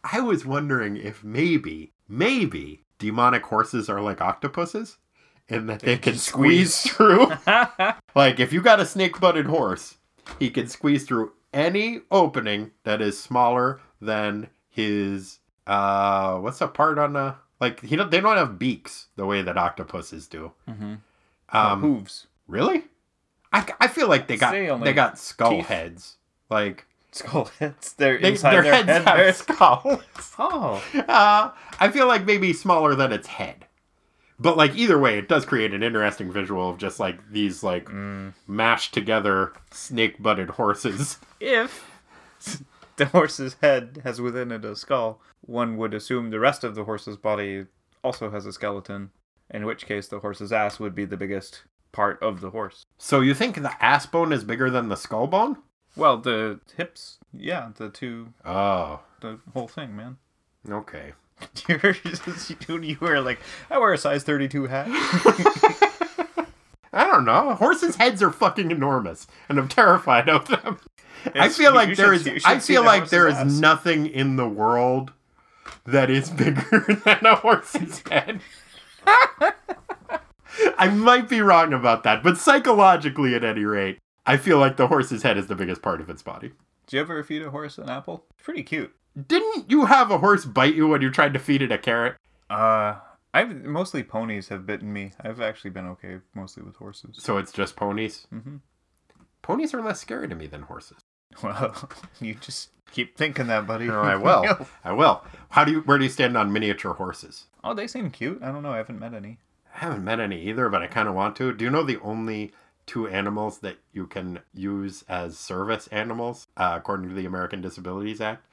I was wondering if maybe, maybe demonic horses are like octopuses and that they, can can squeeze, squeeze. through. like if you got a snake-butted horse, he can squeeze through any opening that is smaller than his uh what's the part on the like he don't, they don't have beaks the way that octopuses do. Mm-hmm. Um hooves. really? I, I feel like they got they got skull teeth. heads. Like Skull heads. They're they, inside their their, heads head. have skulls. Oh. Uh, I feel like maybe smaller than its head. But like either way, it does create an interesting visual of just like these like Mm. mashed together snake butted horses. If the horse's head has within it a skull, one would assume the rest of the horse's body also has a skeleton, in which case the horse's ass would be the biggest part of the horse. So you think the ass bone is bigger than the skull bone? Well, the hips, yeah, the two, Oh, the whole thing, man. okay. You're just, dude, you wear like, I wear a size 32 hat. I don't know. Horses' heads are fucking enormous, and I'm terrified of them. I feel like there should, is. I feel the like there is horse's ass. nothing in the world that is bigger than a horse's head. I might be wrong about that, but psychologically, at any rate, I feel like the horse's head is the biggest part of its body. Do you ever feed a horse an apple? Pretty cute. Didn't you have a horse bite you when you tried to feed it a carrot? Uh, I've mostly ponies have bitten me. I've actually been okay mostly with horses. So it's just ponies. hmm Ponies are less scary to me than horses. Well, you just keep thinking that, buddy. No, I will. I will. How do you? Where do you stand on miniature horses? oh, they seem cute. I don't know. I haven't met any. I haven't met any either, but I kind of want to. Do you know the only two animals that you can use as service animals, uh, according to the American Disabilities Act,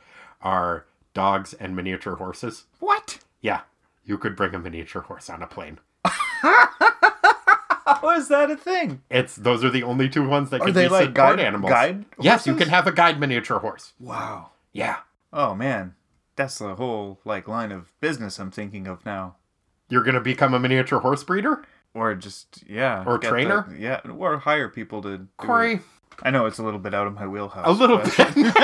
are dogs and miniature horses? What? Yeah, you could bring a miniature horse on a plane. How is that a thing? It's those are the only two ones that Are can they be like support guide- animals. guide Yes, you horses? can have a guide miniature horse. Wow. Yeah, Oh man, that's the whole like line of business I'm thinking of now. you're gonna become a miniature horse breeder, Or just yeah, Or get trainer? the- yeah, or hire people to. do Corey. it. I know it's a little bit out of my wheelhouse. A little but- bit.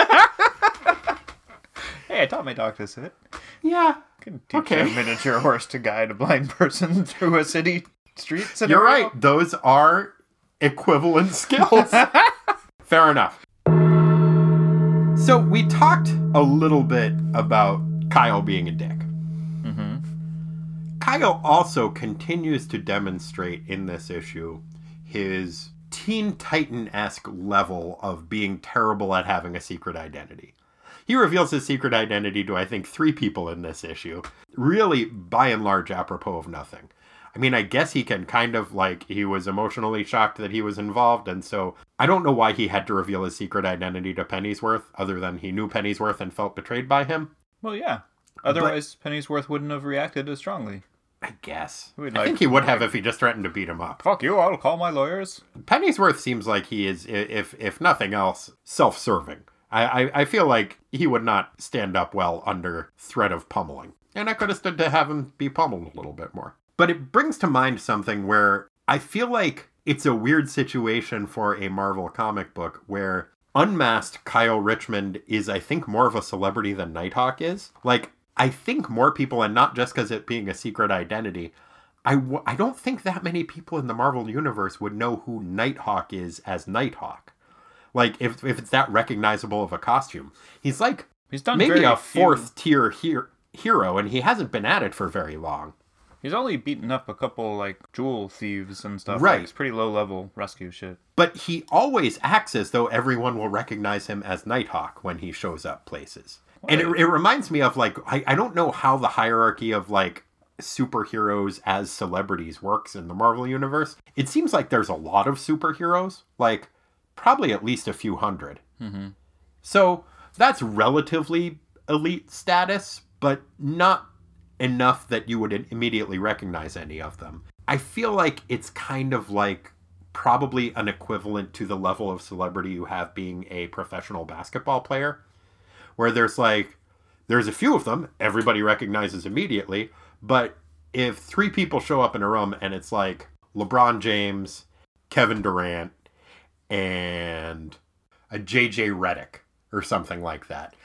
I taught my dog to sit. yeah, Can teach Okay. a miniature horse to guide a blind person through a city street. You're right. Those are equivalent skills. Fair enough. So we talked a little bit about Kyle being a dick. Mm-hmm. Kyle also continues to demonstrate in this issue his Teen Titan esque level of being terrible at having a secret identity. He reveals his secret identity to, I think, three people in this issue, really by and large apropos of nothing. I mean, I guess he can kind of like, he was emotionally shocked that he was involved, and so I don't know why he had to reveal his secret identity to Pennyworth, other than he knew Pennyworth and felt betrayed by him. Well, yeah. Otherwise, Pennyworth wouldn't have reacted as strongly. I guess. We'd I think he would have if he just threatened to beat him up. Fuck you! I'll call my lawyers. Pennyworth seems like he is, if if nothing else, self-serving. I, I, I feel like he would not stand up well under threat of pummeling, and I could have stood to have him be pummeled a little bit more. But it brings to mind something where I feel like it's a weird situation for a Marvel comic book where unmasked Kyle Richmond is, I think, more of a celebrity than Nighthawk is. Like, I think more people, and not just because it being a secret identity, I, w- I don't think that many people in the Marvel universe would know who Nighthawk is as Nighthawk. Like if if it's that recognizable of a costume, he's like He's done maybe a few- fourth tier here hero, and he hasn't been at it for very long. He's only beaten up a couple like jewel thieves and stuff. Right. Like, it's pretty low level rescue shit. But he always acts as though everyone will recognize him as Nighthawk when he shows up places. And it, it reminds me of like I, I don't know how the hierarchy of like superheroes as celebrities works in the Marvel universe. It seems like there's a lot of superheroes, like probably at least a few 100 Mm-hmm. So that's relatively elite status, but not enough that you would immediately recognize any of them. I feel like it's kind of like probably an equivalent to the level of celebrity you have being a professional basketball player, where there's like, there's a few of them everybody recognizes immediately, but if three people show up in a room and it's like LeBron James, Kevin Durant, and a JJ Redick or something like that.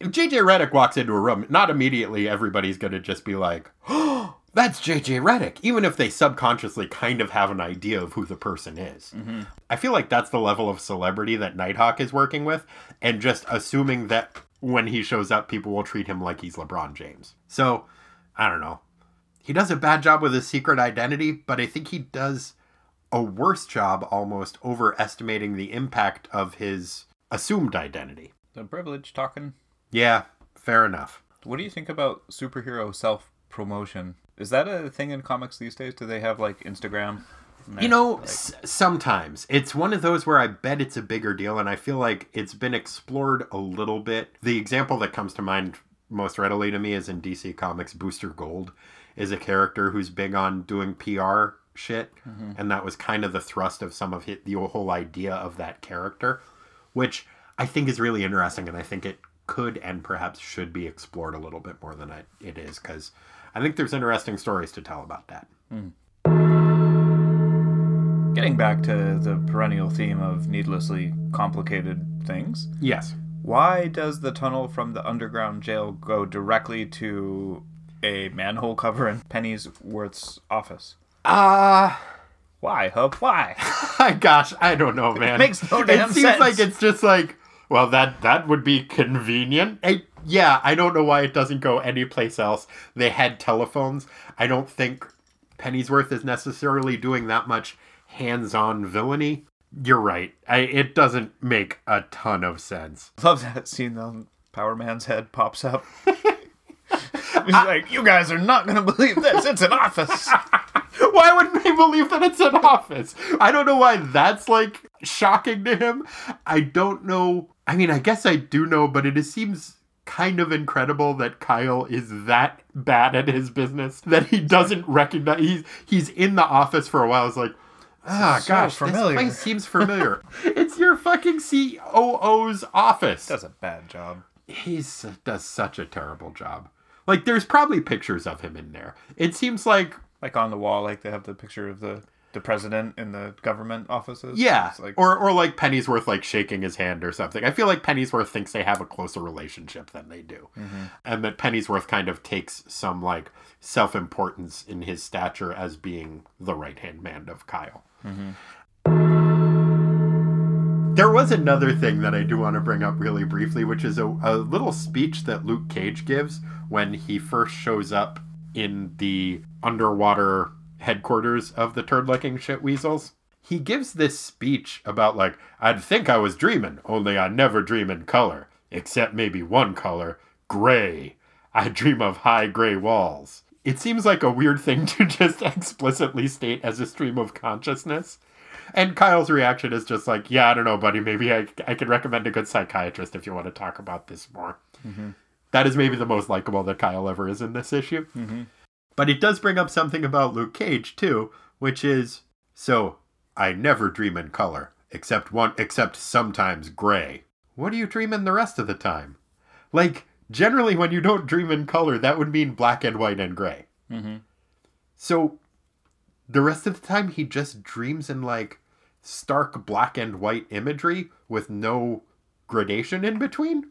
If JJ Redick walks into a room, not immediately everybody's going to just be like, oh, that's JJ Redick, even if they subconsciously kind of have an idea of who the person is. Mm-hmm. I feel like that's the level of celebrity that Nighthawk is working with, and just assuming that when he shows up, people will treat him like he's LeBron James. So, I don't know. He does a bad job with his secret identity, but I think he does a worse job almost overestimating the impact of his assumed identity. The privilege talking. Yeah, fair enough. What do you think about superhero self promotion? Is that a thing in comics these days? Do they have like Instagram? You know, Like- s- sometimes it's one of those where I bet it's a bigger deal, and I feel like it's been explored a little bit. The example that comes to mind most readily to me is in DC Comics. Booster Gold is a character who's big on doing PR shit, mm-hmm. and that was kind of the thrust of some of hit the whole idea of that character, which I think is really interesting, and I think it could and perhaps should be explored a little bit more than it, it is, because I think there's interesting stories to tell about that. Hmm. Getting back to the perennial theme of needlessly complicated things, Yes. why does the tunnel from the underground jail go directly to a manhole cover in Pennyworth's office? Ah. Why, Hub? Why? Gosh, I don't know, man. makes no damn sense. It seems sense. like it's just like, well, that that would be convenient. I, yeah, I don't know why it doesn't go anyplace else. They had telephones. I don't think Pennyworth is necessarily doing that much hands-on villainy. You're right. I, it doesn't make a ton of sense. Love that scene on Power Man's head pops up. He's like, you guys are not going to believe this. It's an office. Why would they believe that it's an office? I don't know why that's like shocking to him. I don't know. I mean, I guess I do know, but it seems kind of incredible that Kyle is that bad at his business that he doesn't recognize. He's he's in the office for a while. It's like, ah, So gosh, familiar." this place seems familiar. it's your fucking COO's office. Does a bad job. He does such a terrible job. Like, there's probably pictures of him in there. It seems like Like on the wall, like they have the picture of the, the president in the government offices. Yeah, like, or or like Pennyworth like shaking his hand or something. I feel like Pennyworth thinks they have a closer relationship than they do, mm-hmm. and that Pennyworth kind of takes some like self importance in his stature as being the right hand man of Kyle. Mm-hmm. There was another thing that I do want to bring up really briefly, which is a, a little speech that Luke Cage gives when he first shows up in the underwater headquarters of the turd licking shit weasels. He gives this speech about, like, I'd think I was dreaming, only I never dream in color, except maybe one color gray. I dream of high gray walls. It seems like a weird thing to just explicitly state as a stream of consciousness. And Kyle's reaction is just like, yeah, I don't know, buddy. Maybe I, I could recommend a good psychiatrist if you want to talk about this more. Mm-hmm. That is maybe the most likable that Kyle ever is in this issue. But it does bring up something about Luke Cage, too, which is so I never dream in color, except one, except sometimes gray. What do you dream in the rest of the time? Like, generally, when you don't dream in color, that would mean black and white and gray. Mhm. So the rest of the time he just dreams in like stark black and white imagery with no gradation in between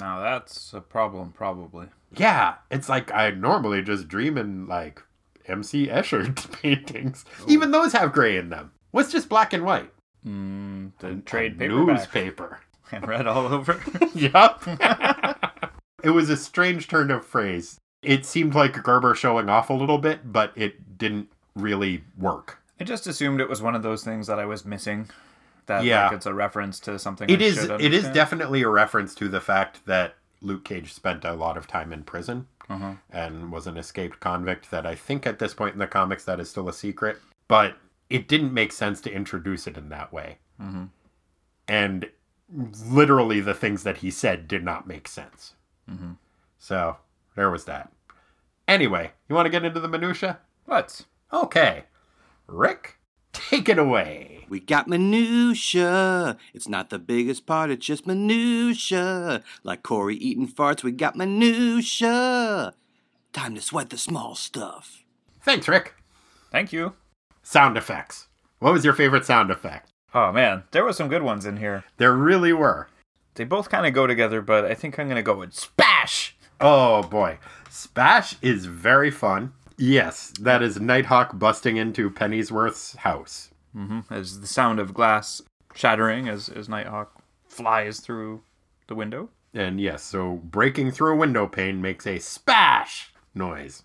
now that's a problem, probably. yeah it's like i normally just dream in like mc escher paintings even those have gray in them what's just black and white Mm, the A trade paperback. newspaper And read all over. yep it was a strange turn of phrase it seemed like gerber showing off a little bit but it didn't really work I just assumed it was one of those things that I was missing. That Yeah. like it's a reference to something. It is. It is definitely a reference to the fact that Luke Cage spent a lot of time in prison Uh-huh. and was an escaped convict. That I think at this point in the comics that is still a secret, but it didn't make sense to introduce it in that way. Mhm. And literally, the things that he said did not make sense. Mhm. So there was that. Anyway, you want to get into the minutia? Let's. Okay. Rick take it away. We got minutia. It's not the biggest part, it's just minutia. Like Corey eating farts, we got minutia. Time to sweat the small stuff. Thanks, Rick. Thank you. Sound effects. What was your favorite sound effect? Oh man, there were some good ones in here. There really were. They both kind of go together, but I think I'm gonna go with Spash. Oh boy. Spash is very fun. Yes, that is Nighthawk busting into Pennyworth's house. Mm-hmm. As the sound of glass shattering as as Nighthawk flies through the window. And yes, so breaking through a window pane makes a spash noise.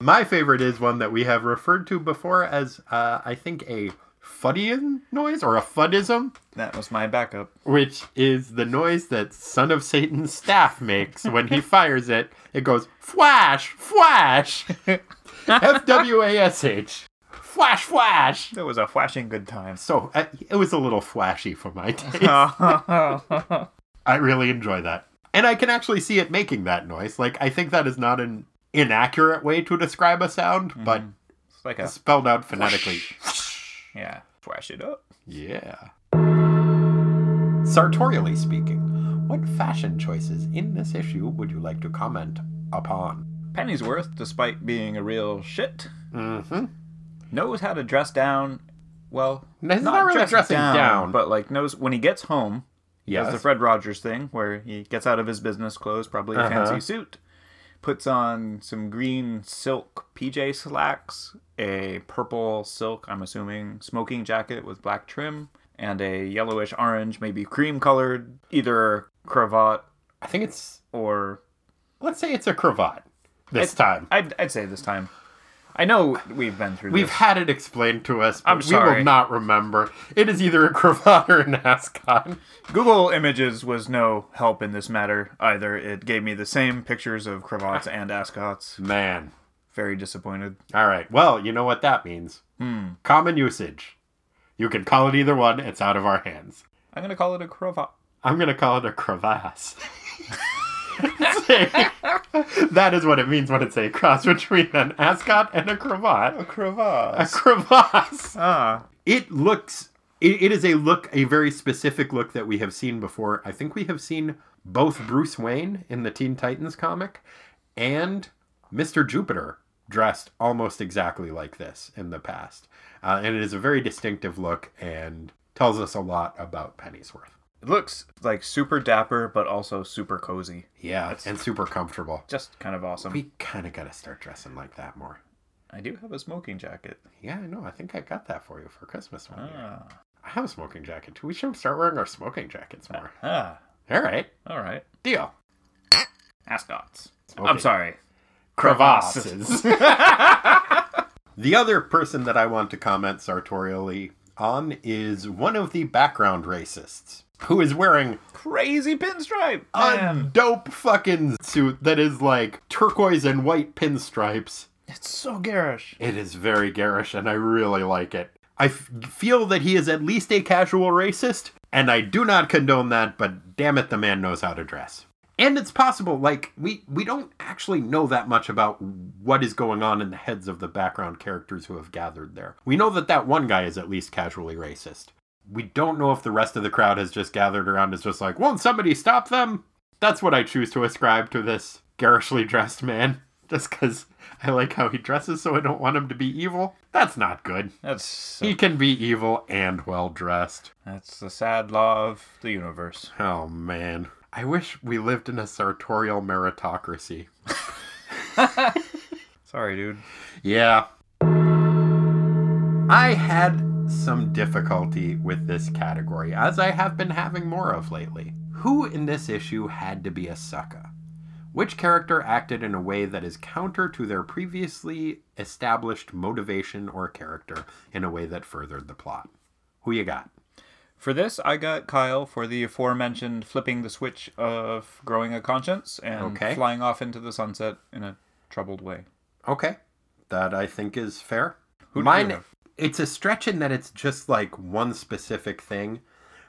My favorite is one that we have referred to before as, uh, I think, a fuddian noise or a fudism, That was my backup. which is the noise that Son of Satan's staff makes when he fires it. It goes flash, flash, F W A S H, flash, flash. That was a flashing good time. So uh, it was a little flashy for my taste. I really enjoy that. And I can actually see it making that noise. Like, I think that is not an inaccurate way to describe a sound, but It's like a spelled out phonetically. yeah, flash it up. Yeah. Sartorially speaking, what fashion choices in this issue would you like to comment upon? Pennyworth, despite being a real shit, Mm-hmm. Knows how to dress down. Well, He's not really dress dressing down. but like knows when he gets home. Yes. Does the Fred Rogers thing where he gets out of his business clothes, probably a Uh-huh. fancy suit, puts on some green silk PJ slacks, a purple silk, I'm assuming, smoking jacket with black trim, and a yellowish orange, maybe cream colored, either cravat I think it's, or let's say it's a cravat this It- time. I'd, I'd say this time. I know we've been through We've this. had it explained to us, but I'm we will not remember. It is either a cravat or an ascot. Google Images was no help in this matter either. It gave me the same pictures of cravats and ascots. Man. Very disappointed. All right. Well, you know what that means. Hmm. Common usage. You can call it either one. It's out of our hands. I'm gonna call it a cravat. I'm going to call it a crevasse. that is what it means when it's a cross between an ascot and a cravat. A cravat. crevasse. Ah. It looks. It, it is a look, a very specific look that we have seen before. I think we have seen both Bruce Wayne in the Teen Titans comic and Mr. Jupiter dressed almost exactly like this in the past. Uh, and it is a very distinctive look and tells us a lot about Pennyworth. It looks like super dapper, but also super cozy. Yeah, and super comfortable. Just kind of awesome. We kind of got to start dressing like that more. I do have a smoking jacket. Yeah, I know. I think I got that for you for Christmas one year. Ah. I have a smoking jacket too. We should start wearing our smoking jackets more. Ah. All right, All right. deal. Ascots. Smoking. I'm sorry. Crevasses. the other person that I want to comment sartorially on is one of the background racists who is wearing Crazy pinstripe. a Man. dope fucking suit that is like turquoise and white pinstripes. It's so garish. It is very garish, and I really like it. I f- feel that he is at least a casual racist, and I do not condone that, but damn it, the man knows how to dress. And it's possible, like, we, we don't actually know that much about what is going on in the heads of the background characters who have gathered there. We know that that one guy is at least casually racist. We don't know if the rest of the crowd has just gathered around as just like, won't somebody stop them? That's what I choose to ascribe to this garishly dressed man. Just because I like how he dresses, so I don't want him to be evil. That's not good. That's so- He can be evil and well dressed. that's the sad law of the universe. Oh man. I wish we lived in a sartorial meritocracy. Sorry, dude. Yeah. I had some difficulty with this category, as I have been having more of lately. Who in this issue had to be a sucker? Which character acted in a way that is counter to their previously established motivation or character in a way that furthered the plot? Who you got? For this, I got Kyle for the aforementioned flipping the switch of growing a conscience and Okay. flying off into the sunset in a troubled way. Okay. That I think is fair. Who Mine? It's a stretch in that it's just like one specific thing,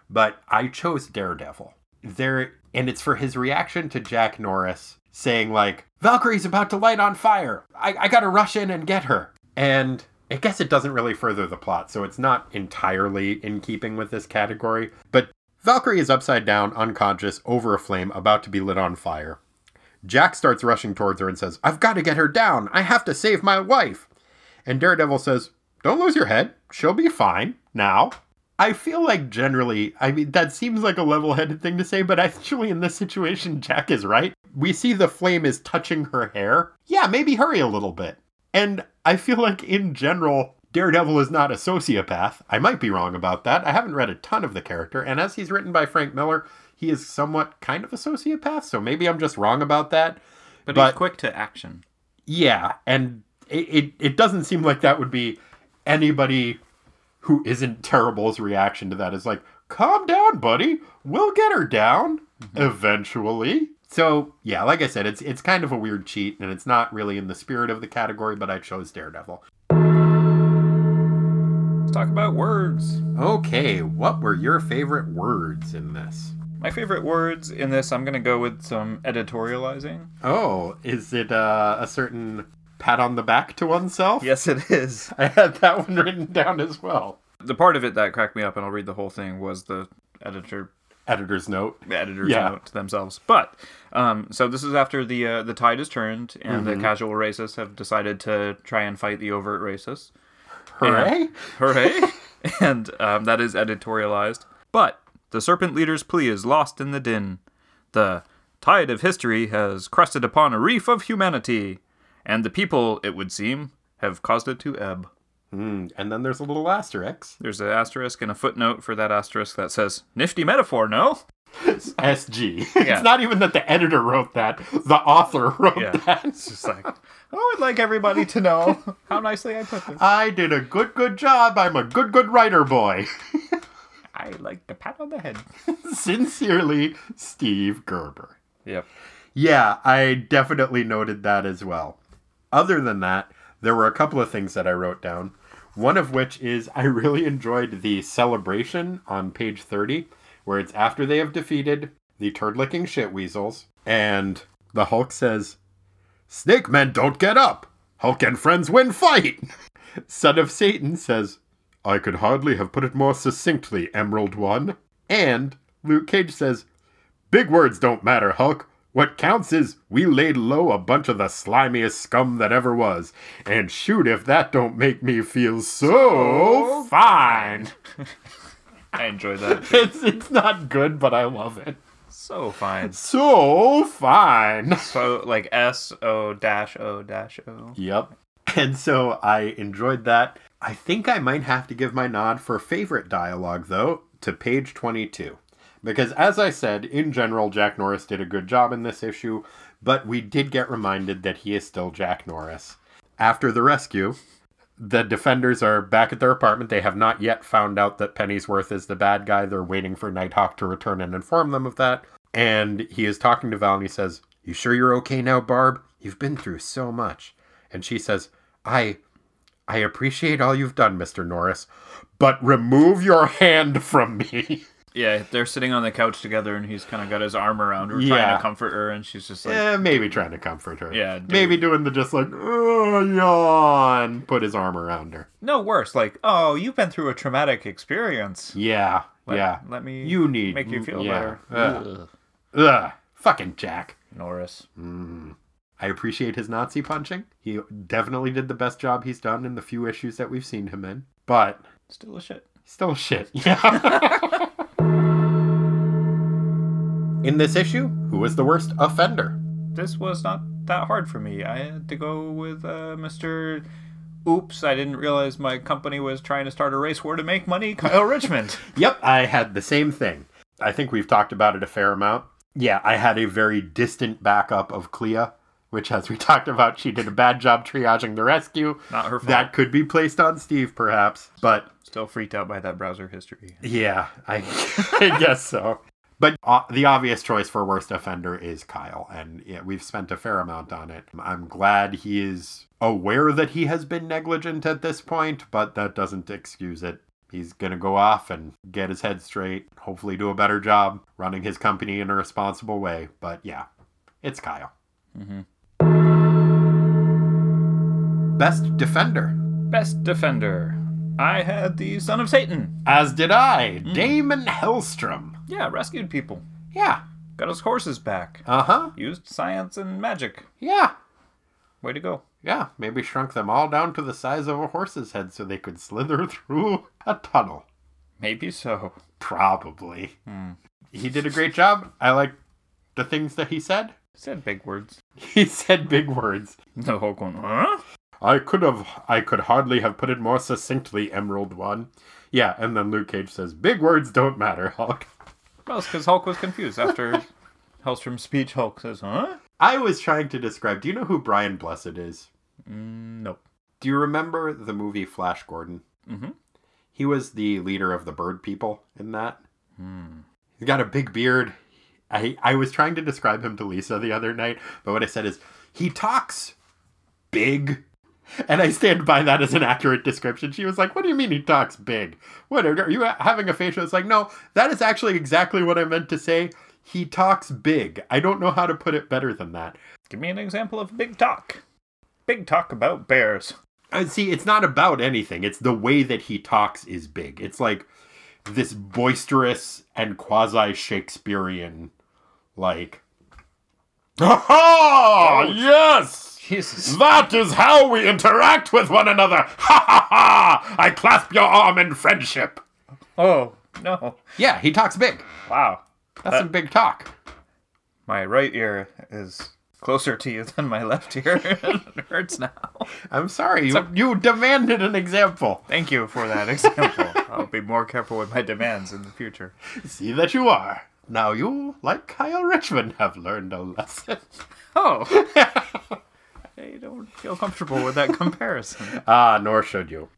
but I chose Daredevil. There, and it's for his reaction to Jack Norris saying like, "Valkyrie's about to light on fire. I, I gotta rush in and get her." And I guess it doesn't really further the plot, so it's not entirely in keeping with this category. But Valkyrie is upside down, unconscious, over a flame, about to be lit on fire. Jack starts rushing towards her and says, I've got to get her down. I have to save my wife. And Daredevil says, Don't lose your head. She'll be fine now. I feel like generally, I mean, that seems like a level headed thing to say, but actually, in this situation, Jack is right. We see the flame is touching her hair. Yeah, maybe hurry a little bit. And I feel like, in general, Daredevil is not a sociopath. I might be wrong about that. I haven't read a ton of the character, and as he's written by Frank Miller, he is somewhat kind of a sociopath, so maybe I'm just wrong about that. But, But- he's quick to action. Yeah, and it, it, it doesn't seem like that would be anybody who isn't terrible's reaction to that is like, calm down, buddy. We'll get her down eventually. So yeah, like I said, it's it's kind of a weird cheat, and it's not really in the spirit of the category, but I chose Daredevil. Let's talk about words. Okay, what were your favorite words in this? My favorite words in this, I'm going to go with some editorializing. Oh, is it uh, a certain pat on the back to oneself? Yes, it is. I had that one written down as well. The part of it that cracked me up, and I'll read the whole thing, was the editor Editor's note. editors Yeah. note to themselves. But um, so this is after the uh, the tide has turned, and the casual racists have decided to try and fight the overt racists. Hooray! Hooray! and um, that is editorialized. But the serpent leader's plea is lost in the din. The tide of history has crested upon a reef of humanity, and the people, it would seem, have caused it to ebb. Mm, and then there's a little asterisk. There's an asterisk and a footnote for that asterisk that says, Nifty metaphor, no? SG. Yeah. It's not even that the editor wrote that, the author wrote Yeah. that. It's just like, I would like everybody to know how nicely I put this. I did a good, good job. I'm a good, good writer boy. I like the pat on the head. Sincerely, Steve Gerber. Yep. Yeah, I definitely noted that as well. Other than that, there were a couple of things that I wrote down. One of which is I really enjoyed the celebration on page 30, where it's after they have defeated the turd licking shit weasels, and the Hulk says, Snake men don't get up! Hulk and friends win fight! Son of Satan says, I could hardly have put it more succinctly, Emerald One. And Luke Cage says, Big words don't matter, Hulk. What counts is we laid low a bunch of the slimiest scum that ever was. And shoot if that don't make me feel so fine. I enjoyed that. It's it's not good, but I love it. so fine. So fine. So like S O dash O dash O. Yep. And so I enjoyed that. I think I might have to give my nod for favorite dialogue, though, to page 22. Because as I said, in general, Jack Norris did a good job in this issue, but we did get reminded that he is still Jack Norris. After the rescue, the defenders are back at their apartment. They have not yet found out that Pennyworth is the bad guy. They're waiting for Nighthawk to return and inform them of that. And he is talking to Val and he says, You sure you're okay now, Barb? You've been through so much. And she says, I I appreciate all you've done, Mr. Norris, but remove your hand from me. Yeah, they're sitting on the couch together, and he's kind of got his arm around her, trying to comfort her, and she's just like, eh, maybe trying to comfort her. Yeah, dude. Maybe doing the just like, oh, yawn, put his arm around her. no worse. Like, oh, you've been through a traumatic experience. Yeah, Let- yeah. Let me. You need make you feel yeah. better. Ugh. Ugh. Fucking Jack. Norris. I appreciate his Nazi punching. He definitely did the best job he's done in the few issues that we've seen him in. But Still a shit. Still a shit. Yeah. In this issue, who was the worst offender? This was not that hard for me. I had to go with uh, Mr. Oops, I didn't realize my company was trying to start a race war to make money. Kyle Richmond. Yep, I had the same thing. I think we've talked about it a fair amount. Yeah, I had a very distant backup of Clea, which, as we talked about, she did a bad job triaging the rescue. Not her fault. That could be placed on Steve, perhaps. But Still freaked out by that browser history. yeah, I, I guess so. But uh, the obvious choice for worst offender is Kyle, and yeah, we've spent a fair amount on it. I'm glad he is aware that he has been negligent at this point, but that doesn't excuse it. He's gonna go off and get his head straight, hopefully do a better job running his company in a responsible way. But yeah, it's Kyle. Mm-hmm. Best defender. Best defender. I had the Son of Satan. As did I, Daimon Hellstrom. Yeah, rescued people. Yeah. Got his horses back. Uh huh. Used science and magic. Yeah. Way to go. Yeah. Maybe shrunk them all down to the size of a horse's head so they could slither through a tunnel. Maybe so. Probably. He did a great job. I like the things that he said. Said big words. He said big words. The Hulk one. Huh? I could have, I could hardly have put it more succinctly, Emerald One. Yeah, and then Luke Cage says, "Big words don't matter, Hulk." Well, it's because Hulk was confused after Hellstrom's speech. Hulk says, "Huh? I was trying to describe. Do you know who Brian Blessed is? Mm, nope." Do you remember the movie Flash Gordon? Mm-hmm. He was the leader of the Bird People in that. He's got a big beard. I I was trying to describe him to Lisa the other night, but what I said is he talks big. And I stand by that as an accurate description. She was like, "What do you mean he talks big? What are you having a facial?" It's like, "No, that is actually exactly what I meant to say. He talks big. I don't know how to put it better than that." Give me an example of big talk. Big talk about bears. Uh, see, it's not about anything. It's the way that he talks is big. It's like this boisterous and quasi Shakespearean, like. Ha Yes! Jesus. That is how we interact with one another! Ha ha ha! I clasp your arm in friendship! Oh no! Yeah, he talks big. Wow. That's some uh, big talk. My right ear is closer to you than my left ear. it hurts now. I'm sorry, you, you demanded an example. Thank you for that example. I'll be more careful with my demands in the future. See that you are. Now you, like Kyle Richmond, have learned a lesson. Oh. I don't feel comfortable with that comparison. Ah, nor should you.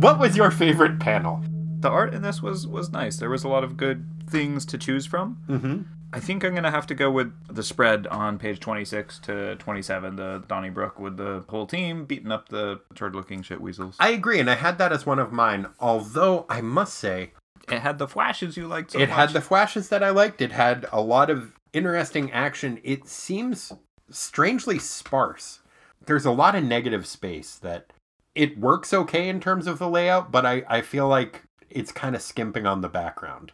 What was your favorite panel? The art in this was was nice. There was a lot of good things to choose from. Mm-hmm. I think I'm gonna have to go with the spread on page 26 to 27. The Donnybrook with the whole team beating up the turd-looking shit weasels. I agree, and I had that as one of mine. Although I must say, It had the flashes you liked so it much. had the flashes that I liked. It had a lot of interesting action. It seems strangely sparse. There's a lot of negative space that it works okay in terms of the layout, but I, I feel like it's kind of skimping on the background.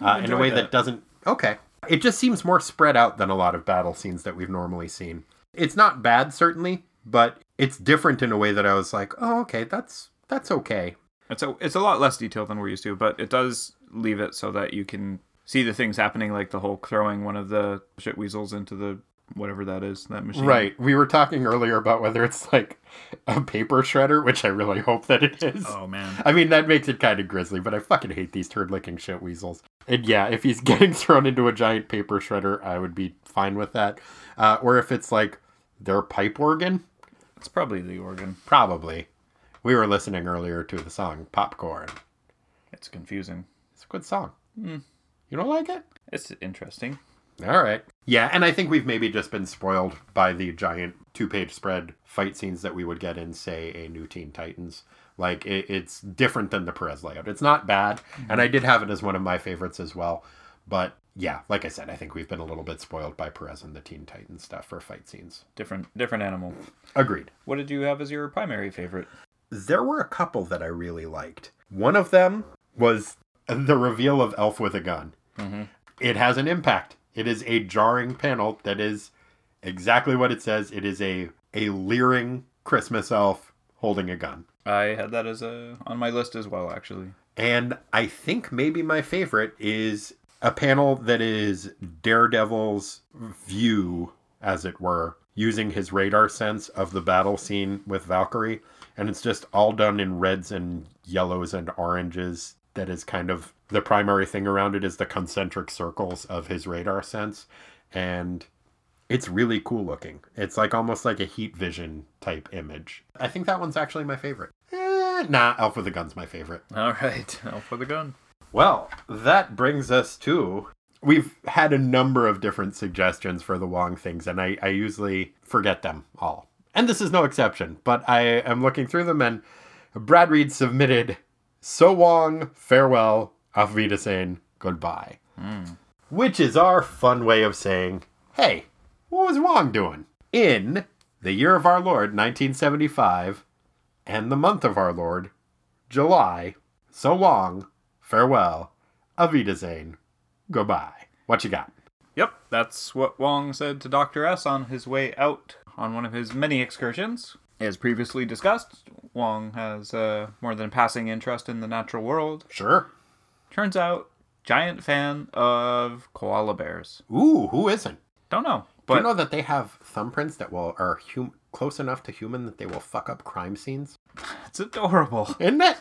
Uh, in a way that. doesn't. Okay. It just seems more spread out than a lot of battle scenes that we've normally seen. It's not bad, certainly, but it's different in a way that I was like, oh, okay, that's that's okay. It's a it's a lot less detailed than we're used to, but it does leave it so that you can see the things happening, like the Hulk throwing one of the shit weasels into the whatever that is that machine. Right. We were talking earlier about whether it's like a paper shredder, which I really hope that it is. Oh man. I mean, that makes it kind of grisly, but I fucking hate these turd licking shit weasels. And yeah, if he's getting thrown into a giant paper shredder, I would be fine with that. Uh, or if it's like their pipe organ, It's probably the organ. probably. We were listening earlier to the song Popcorn. It's confusing. It's a good song. You don't like it? It's interesting. All right. Yeah, and I think we've maybe just been spoiled by the giant two page spread fight scenes that we would get in, say, a new Teen Titans. Like, it, it's different than the Perez layout. It's not bad, mm-hmm. and I did have it as one of my favorites as well. But yeah, like I said, I think we've been a little bit spoiled by Perez and the Teen Titans stuff for fight scenes. Different different animal. Agreed. What did you have as your primary favorite? There were a couple that I really liked. One of them was the reveal of Elf with a gun. Mm-hmm. It has an impact. It is a jarring panel that is exactly what it says. It is a a leering Christmas elf holding a gun. I had that as a on my list as well, actually. And I think maybe my favorite is a panel that is Daredevil's view, as it were, using his radar sense of the battle scene with Valkyrie. And it's just all done in reds and yellows and oranges. That is kind of the primary thing around it is the concentric circles of his radar sense. And it's really cool looking. It's like almost like a heat vision type image. I think that one's actually my favorite. Eh, nah, Elf with the Gun's my favorite. All right, for the gun. Well, that brings us to. We've had a number of different suggestions for the Wong things, and I, I usually forget them all. And this is no exception, but I am looking through them, and Brad Reed submitted So long, farewell, auf Wiedersehen, goodbye. Hmm. Which is our fun way of saying, hey, what was Wong doing? In the year of our Lord, 1975, and the month of our Lord, July. So long, farewell, Auf Wiedersehen, goodbye. What you got? Yep, that's what Wong said to Dr. S on his way out on one of his many excursions. As previously discussed, Wong has uh, more than passing interest in the natural world. Sure. Turns out, giant fan of koala bears. Ooh, who isn't? Don't know, Do but you know that they have thumbprints that will are hum- close enough to human that they will fuck up crime scenes? it's adorable. Isn't it?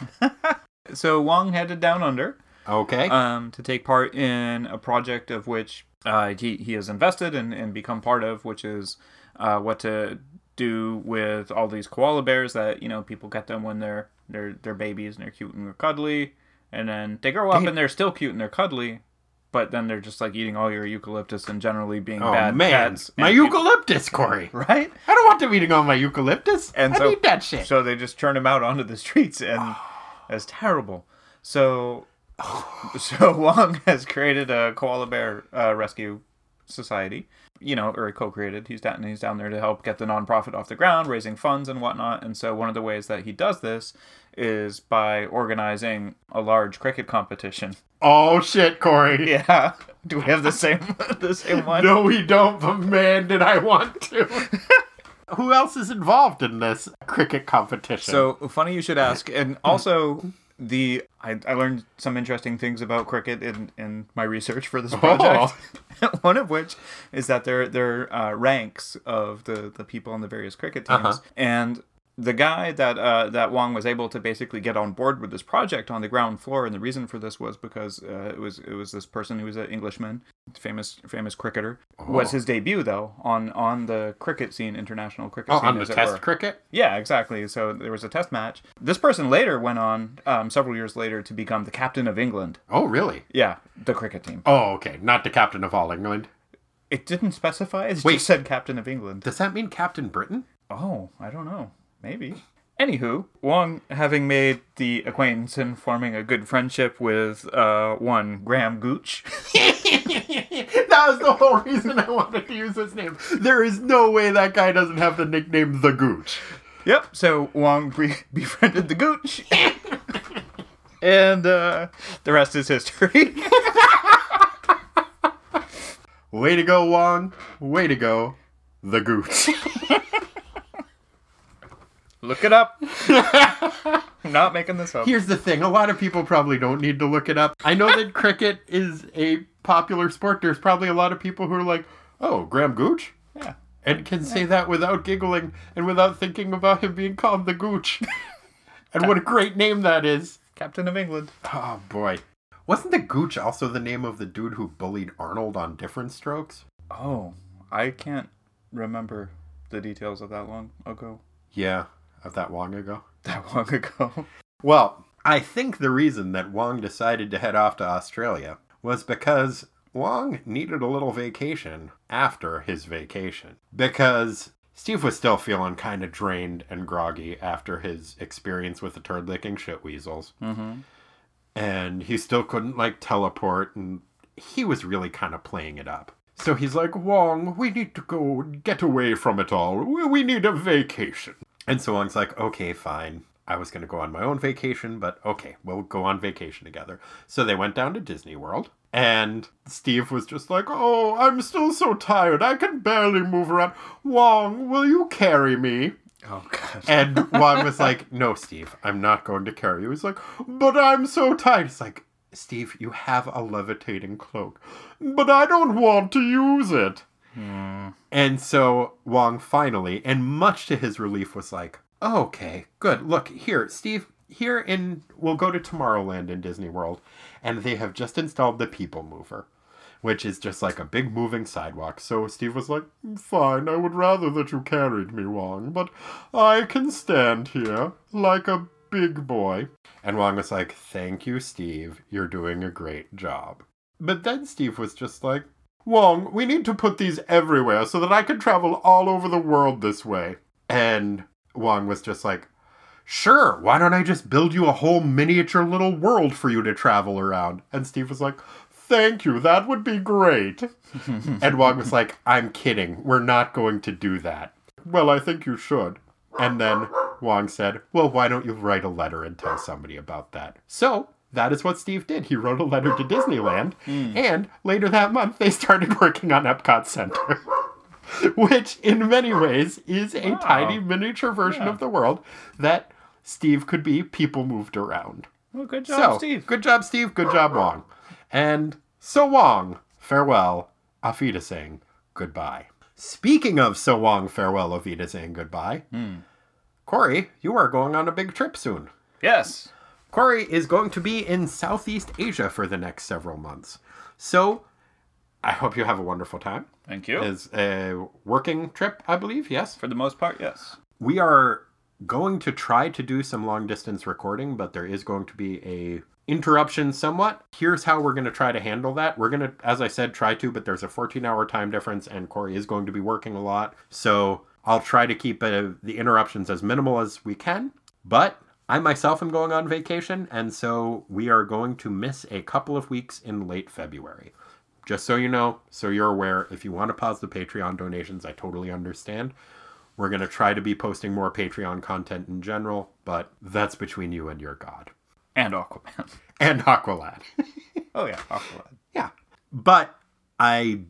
So Wong headed down under Okay. um, to take part in a project of which uh, he, he has invested and, and become part of, which is uh, what to do with all these koala bears that you know people get them when they're they're they're babies and they're cute and they're cuddly, and then they grow up Damn. and they're still cute and they're cuddly, but then they're just like eating all your eucalyptus and generally being oh bad man, pets. my eucalyptus, Corey. right? I don't want them eating all my eucalyptus. And I so- need that shit. So they just turn them out onto the streets, and it's terrible. So, so Wong has created a koala bear uh, rescue society. You know, or co-created. He's down. He's down there to help get the nonprofit off the ground, raising funds and whatnot. And so one of the ways that he does this is by organizing a large cricket competition. oh shit, Corey. Yeah. Do we have the same the same one? No, we don't, but man, did I want to. Who else is involved in this cricket competition? So funny you should ask, and also the I, I learned some interesting things about cricket in, in my research for this project. One of which is that there there are uh, ranks of the the people on the various cricket teams, Uh-huh. and the guy that uh, that Wong was able to basically get on board with this project on the ground floor, and the reason for this was because uh, it was it was this person who was an Englishman, famous famous cricketer. Was his debut though on on the cricket scene, international cricket oh, scene, on the test were. cricket? Yeah, exactly. So there was a test match. This person later went on, um, several years later, to become the captain of England. Oh, really? Yeah, the cricket team. Oh, okay. Not the captain of all England. It didn't specify. It Wait. just said captain of England. Does that mean Captain Britain? Oh, I don't know. Maybe. Anywho, Wong, having made the acquaintance and forming a good friendship with uh, one Graham Gooch, that was the whole reason I wanted to use his name. There is no way that guy doesn't have the nickname The Gooch. Yep. So Wong be- befriended the Gooch, and uh, the rest is history. Way to go, Wong. Way to go, The Gooch. Look it up. I'm not making this up. Here's the thing a lot of people probably don't need to look it up. I know that cricket is a popular sport. There's probably a lot of people who are like, oh, Graham Gooch? Yeah. And can say that without giggling and without thinking about him being called the Gooch. and what a great name that is. Captain of England. Oh, boy. Wasn't the Gooch also the name of the dude who bullied Arnold on Diff'rent Strokes? Oh, I can't remember the details of that long ago. Yeah, of that long ago. That long ago. Well, I think the reason that Wong decided to head off to Australia was because Wong needed a little vacation after his vacation. Because Steve was still feeling kind of drained and groggy after his experience with the turd licking shit weasels. Mm-hmm. And he still couldn't, like, teleport, and he was really kind of playing it up. So he's like, Wong, we need to go get away from it all. We we need a vacation. And so Wong's like, okay, fine. I was going to go on my own vacation, but okay, we'll go on vacation together. So they went down to Disney World, and Steve was just like, oh, I'm still so tired. I can barely move around. Wong, will you carry me? Oh god. And Wong was like, no, Steve, I'm not going to carry you. He's like, but I'm so tired. He's like, Steve, you have a levitating cloak, but I don't want to use it. Mm. And so Wong finally, and much to his relief, was like, okay, good. Look, here, Steve, here in, we'll go to Tomorrowland in Disney World, and they have just installed the People Mover, which is just like a big moving sidewalk. So Steve was like, fine, I would rather that you carried me, Wong, but I can stand here like a big boy. And Wong was like, thank you, Steve. You're doing a great job. But then Steve was just like, Wong, we need to put these everywhere so that I can travel all over the world this way. And Wong was just like, Sure, why don't I just build you a whole miniature little world for you to travel around? And Steve was like, Thank you, that would be great. and Wong was like, I'm kidding, we're not going to do that. Well, I think you should. And then Wong said, Well, why don't you write a letter and tell somebody about that? So that is what Steve did. He wrote a letter to Disneyland, hmm. and later that month they started working on Epcot Center. Which, in many ways, is a tiny miniature version of the world that Steve could be people moved around. Well, good job, so, Steve. good job, Steve. Good job, Wong. And so Wong, farewell. auf Wiedersehen goodbye. Speaking of So Wong, farewell, auf Wiedersehen goodbye. Hmm. Corey, you are going on a big trip soon. Yes. Corey is going to be in Southeast Asia for the next several months. So I hope you have a wonderful time. Thank you. It's a working trip, I believe, yes? For the most part, yes. We are going to try to do some long distance recording, but there is going to be a interruption somewhat. Here's how we're going to try to handle that. We're going to, as I said, try to, but there's a 14 hour time difference, and Corey is going to be working a lot. So I'll try to keep uh, the interruptions as minimal as we can. But I myself am going on vacation, and so we are going to miss a couple of weeks in late February. Just so you know, so you're aware, if you want to pause the Patreon donations, I totally understand. We're going to try to be posting more Patreon content in general, but that's between you and your God. And Aquaman. And Aqualad. Oh yeah, Aquaman. yeah. But I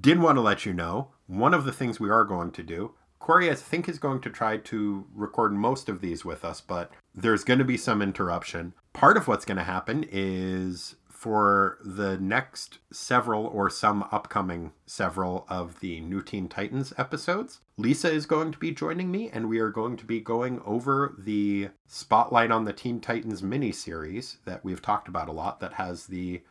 did want to let you know one of the things we are going to do. Corey, I think, is going to try to record most of these with us, but there's going to be some interruption. Part of what's going to happen is for the next several or some upcoming several of the New Teen Titans episodes, Lisa is going to be joining me, and we are going to be going over the Spotlight on the Teen Titans miniseries that we've talked about a lot that has the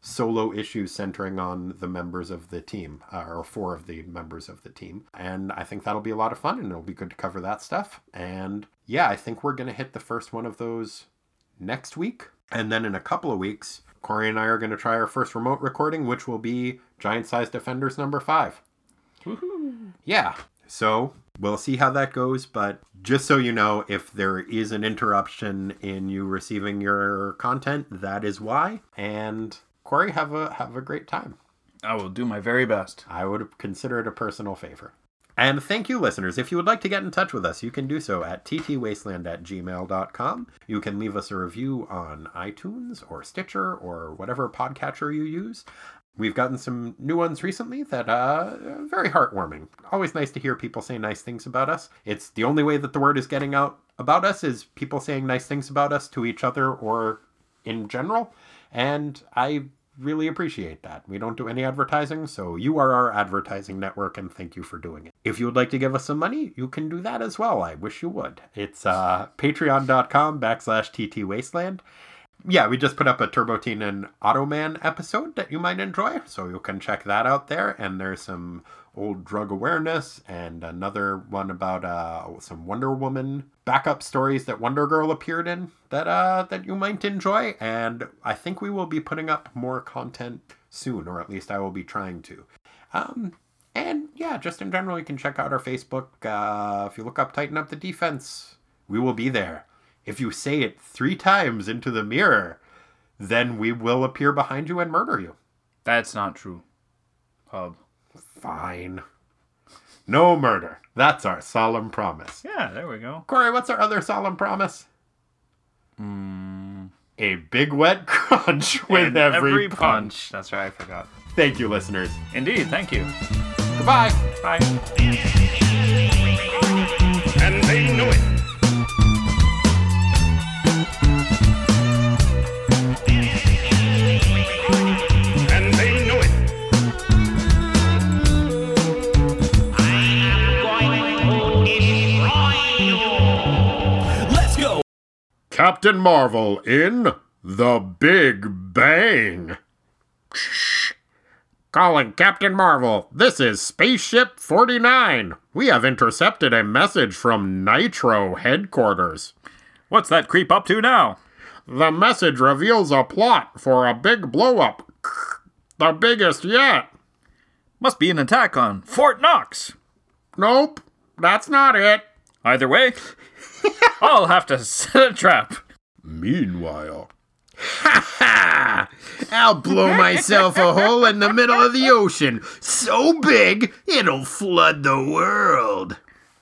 solo issues centering on the members of the team, uh, or four of the members of the team. And I think that'll be a lot of fun, and it'll be good to cover that stuff. And yeah, I think we're going to hit the first one of those next week. And then in a couple of weeks, Corey and I are going to try our first remote recording, which will be Giant Size Defenders number five. Yeah. So we'll see how that goes. But just so you know, if there is an interruption in you receiving your content, that is why. And Corey, have a have a great time. I will do my very best. I would consider it a personal favor. And thank you, listeners. If you would like to get in touch with us, you can do so at ttwasteland at gmail.com. You can leave us a review on iTunes or Stitcher or whatever podcatcher you use. We've gotten some new ones recently that uh very heartwarming. Always nice to hear people say nice things about us. It's the only way that the word is getting out about us is people saying nice things about us to each other or in general. And I really appreciate that. We don't do any advertising, so you are our advertising network, and thank you for doing it. If you would like to give us some money, you can do that as well. I wish you would. It's uh, patreon.com backslash ttwasteland. Yeah, we just put up a Turbo Teen and Automan episode that you might enjoy, so you can check that out there. And there's some old drug awareness and another one about uh, some Wonder Woman backup stories that Wonder Girl appeared in that uh, that you might enjoy. And I think we will be putting up more content soon, or at least I will be trying to. Um, and yeah, just in general, you can check out our Facebook. Uh, if you look up Tighten Up the Defense, we will be there. If you say it three times into the mirror, then we will appear behind you and murder you. That's not true. Pub. Fine. No murder. That's our solemn promise. Yeah, there we go. Corey, what's our other solemn promise? Mm. A big wet crunch with And every, punch. That's right, I forgot. Thank you, listeners. Indeed, thank you. Goodbye. Bye. Captain Marvel in The Big Bang. Calling Captain Marvel, this is Spaceship 49. We have intercepted a message from Nitro headquarters. What's that creep up to now? The message reveals a plot for a big blowup. The biggest yet. Must be an attack on Fort Knox. Nope, that's not it. Either way, I'll have to set a trap. Meanwhile, ha ha! I'll blow myself a hole in the middle of the ocean, so big it'll flood the world.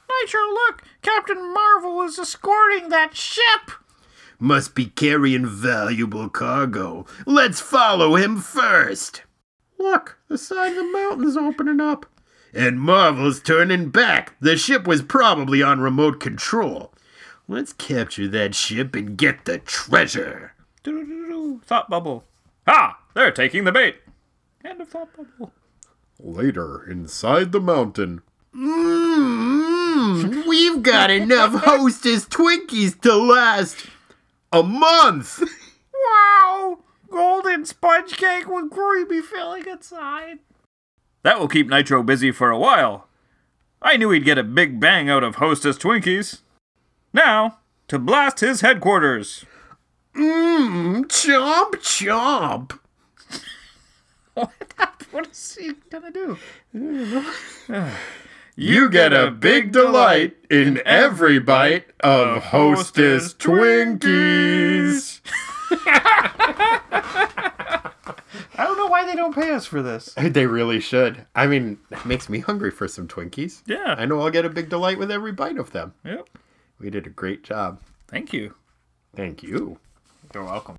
Nitro, look! Captain Marvel is escorting that ship! Must be carrying valuable cargo. Let's follow him first. Look, the side of the mountain's opening up. And Marvel's turning back. The ship was probably on remote control. Let's capture that ship and get the treasure. Thought bubble. Ah! They're taking the bait! End of thought bubble. Later, inside the mountain. Mmm, we've got enough hostess Twinkies to last a month. Wow! Golden sponge cake with creamy filling inside. That will keep Nitro busy for a while. I knew he'd get a big bang out of Hostess Twinkies. Now, to blast his headquarters. Mmm, chomp chomp. What is he gonna do? You get a big delight in every bite of Hostess Twinkies. I don't know why they don't pay us for this. They really should. I mean, it makes me hungry for some Twinkies. Yeah. I know I'll get a big delight with every bite of them. Yep. We did a great job. Thank you. Thank you. You're welcome.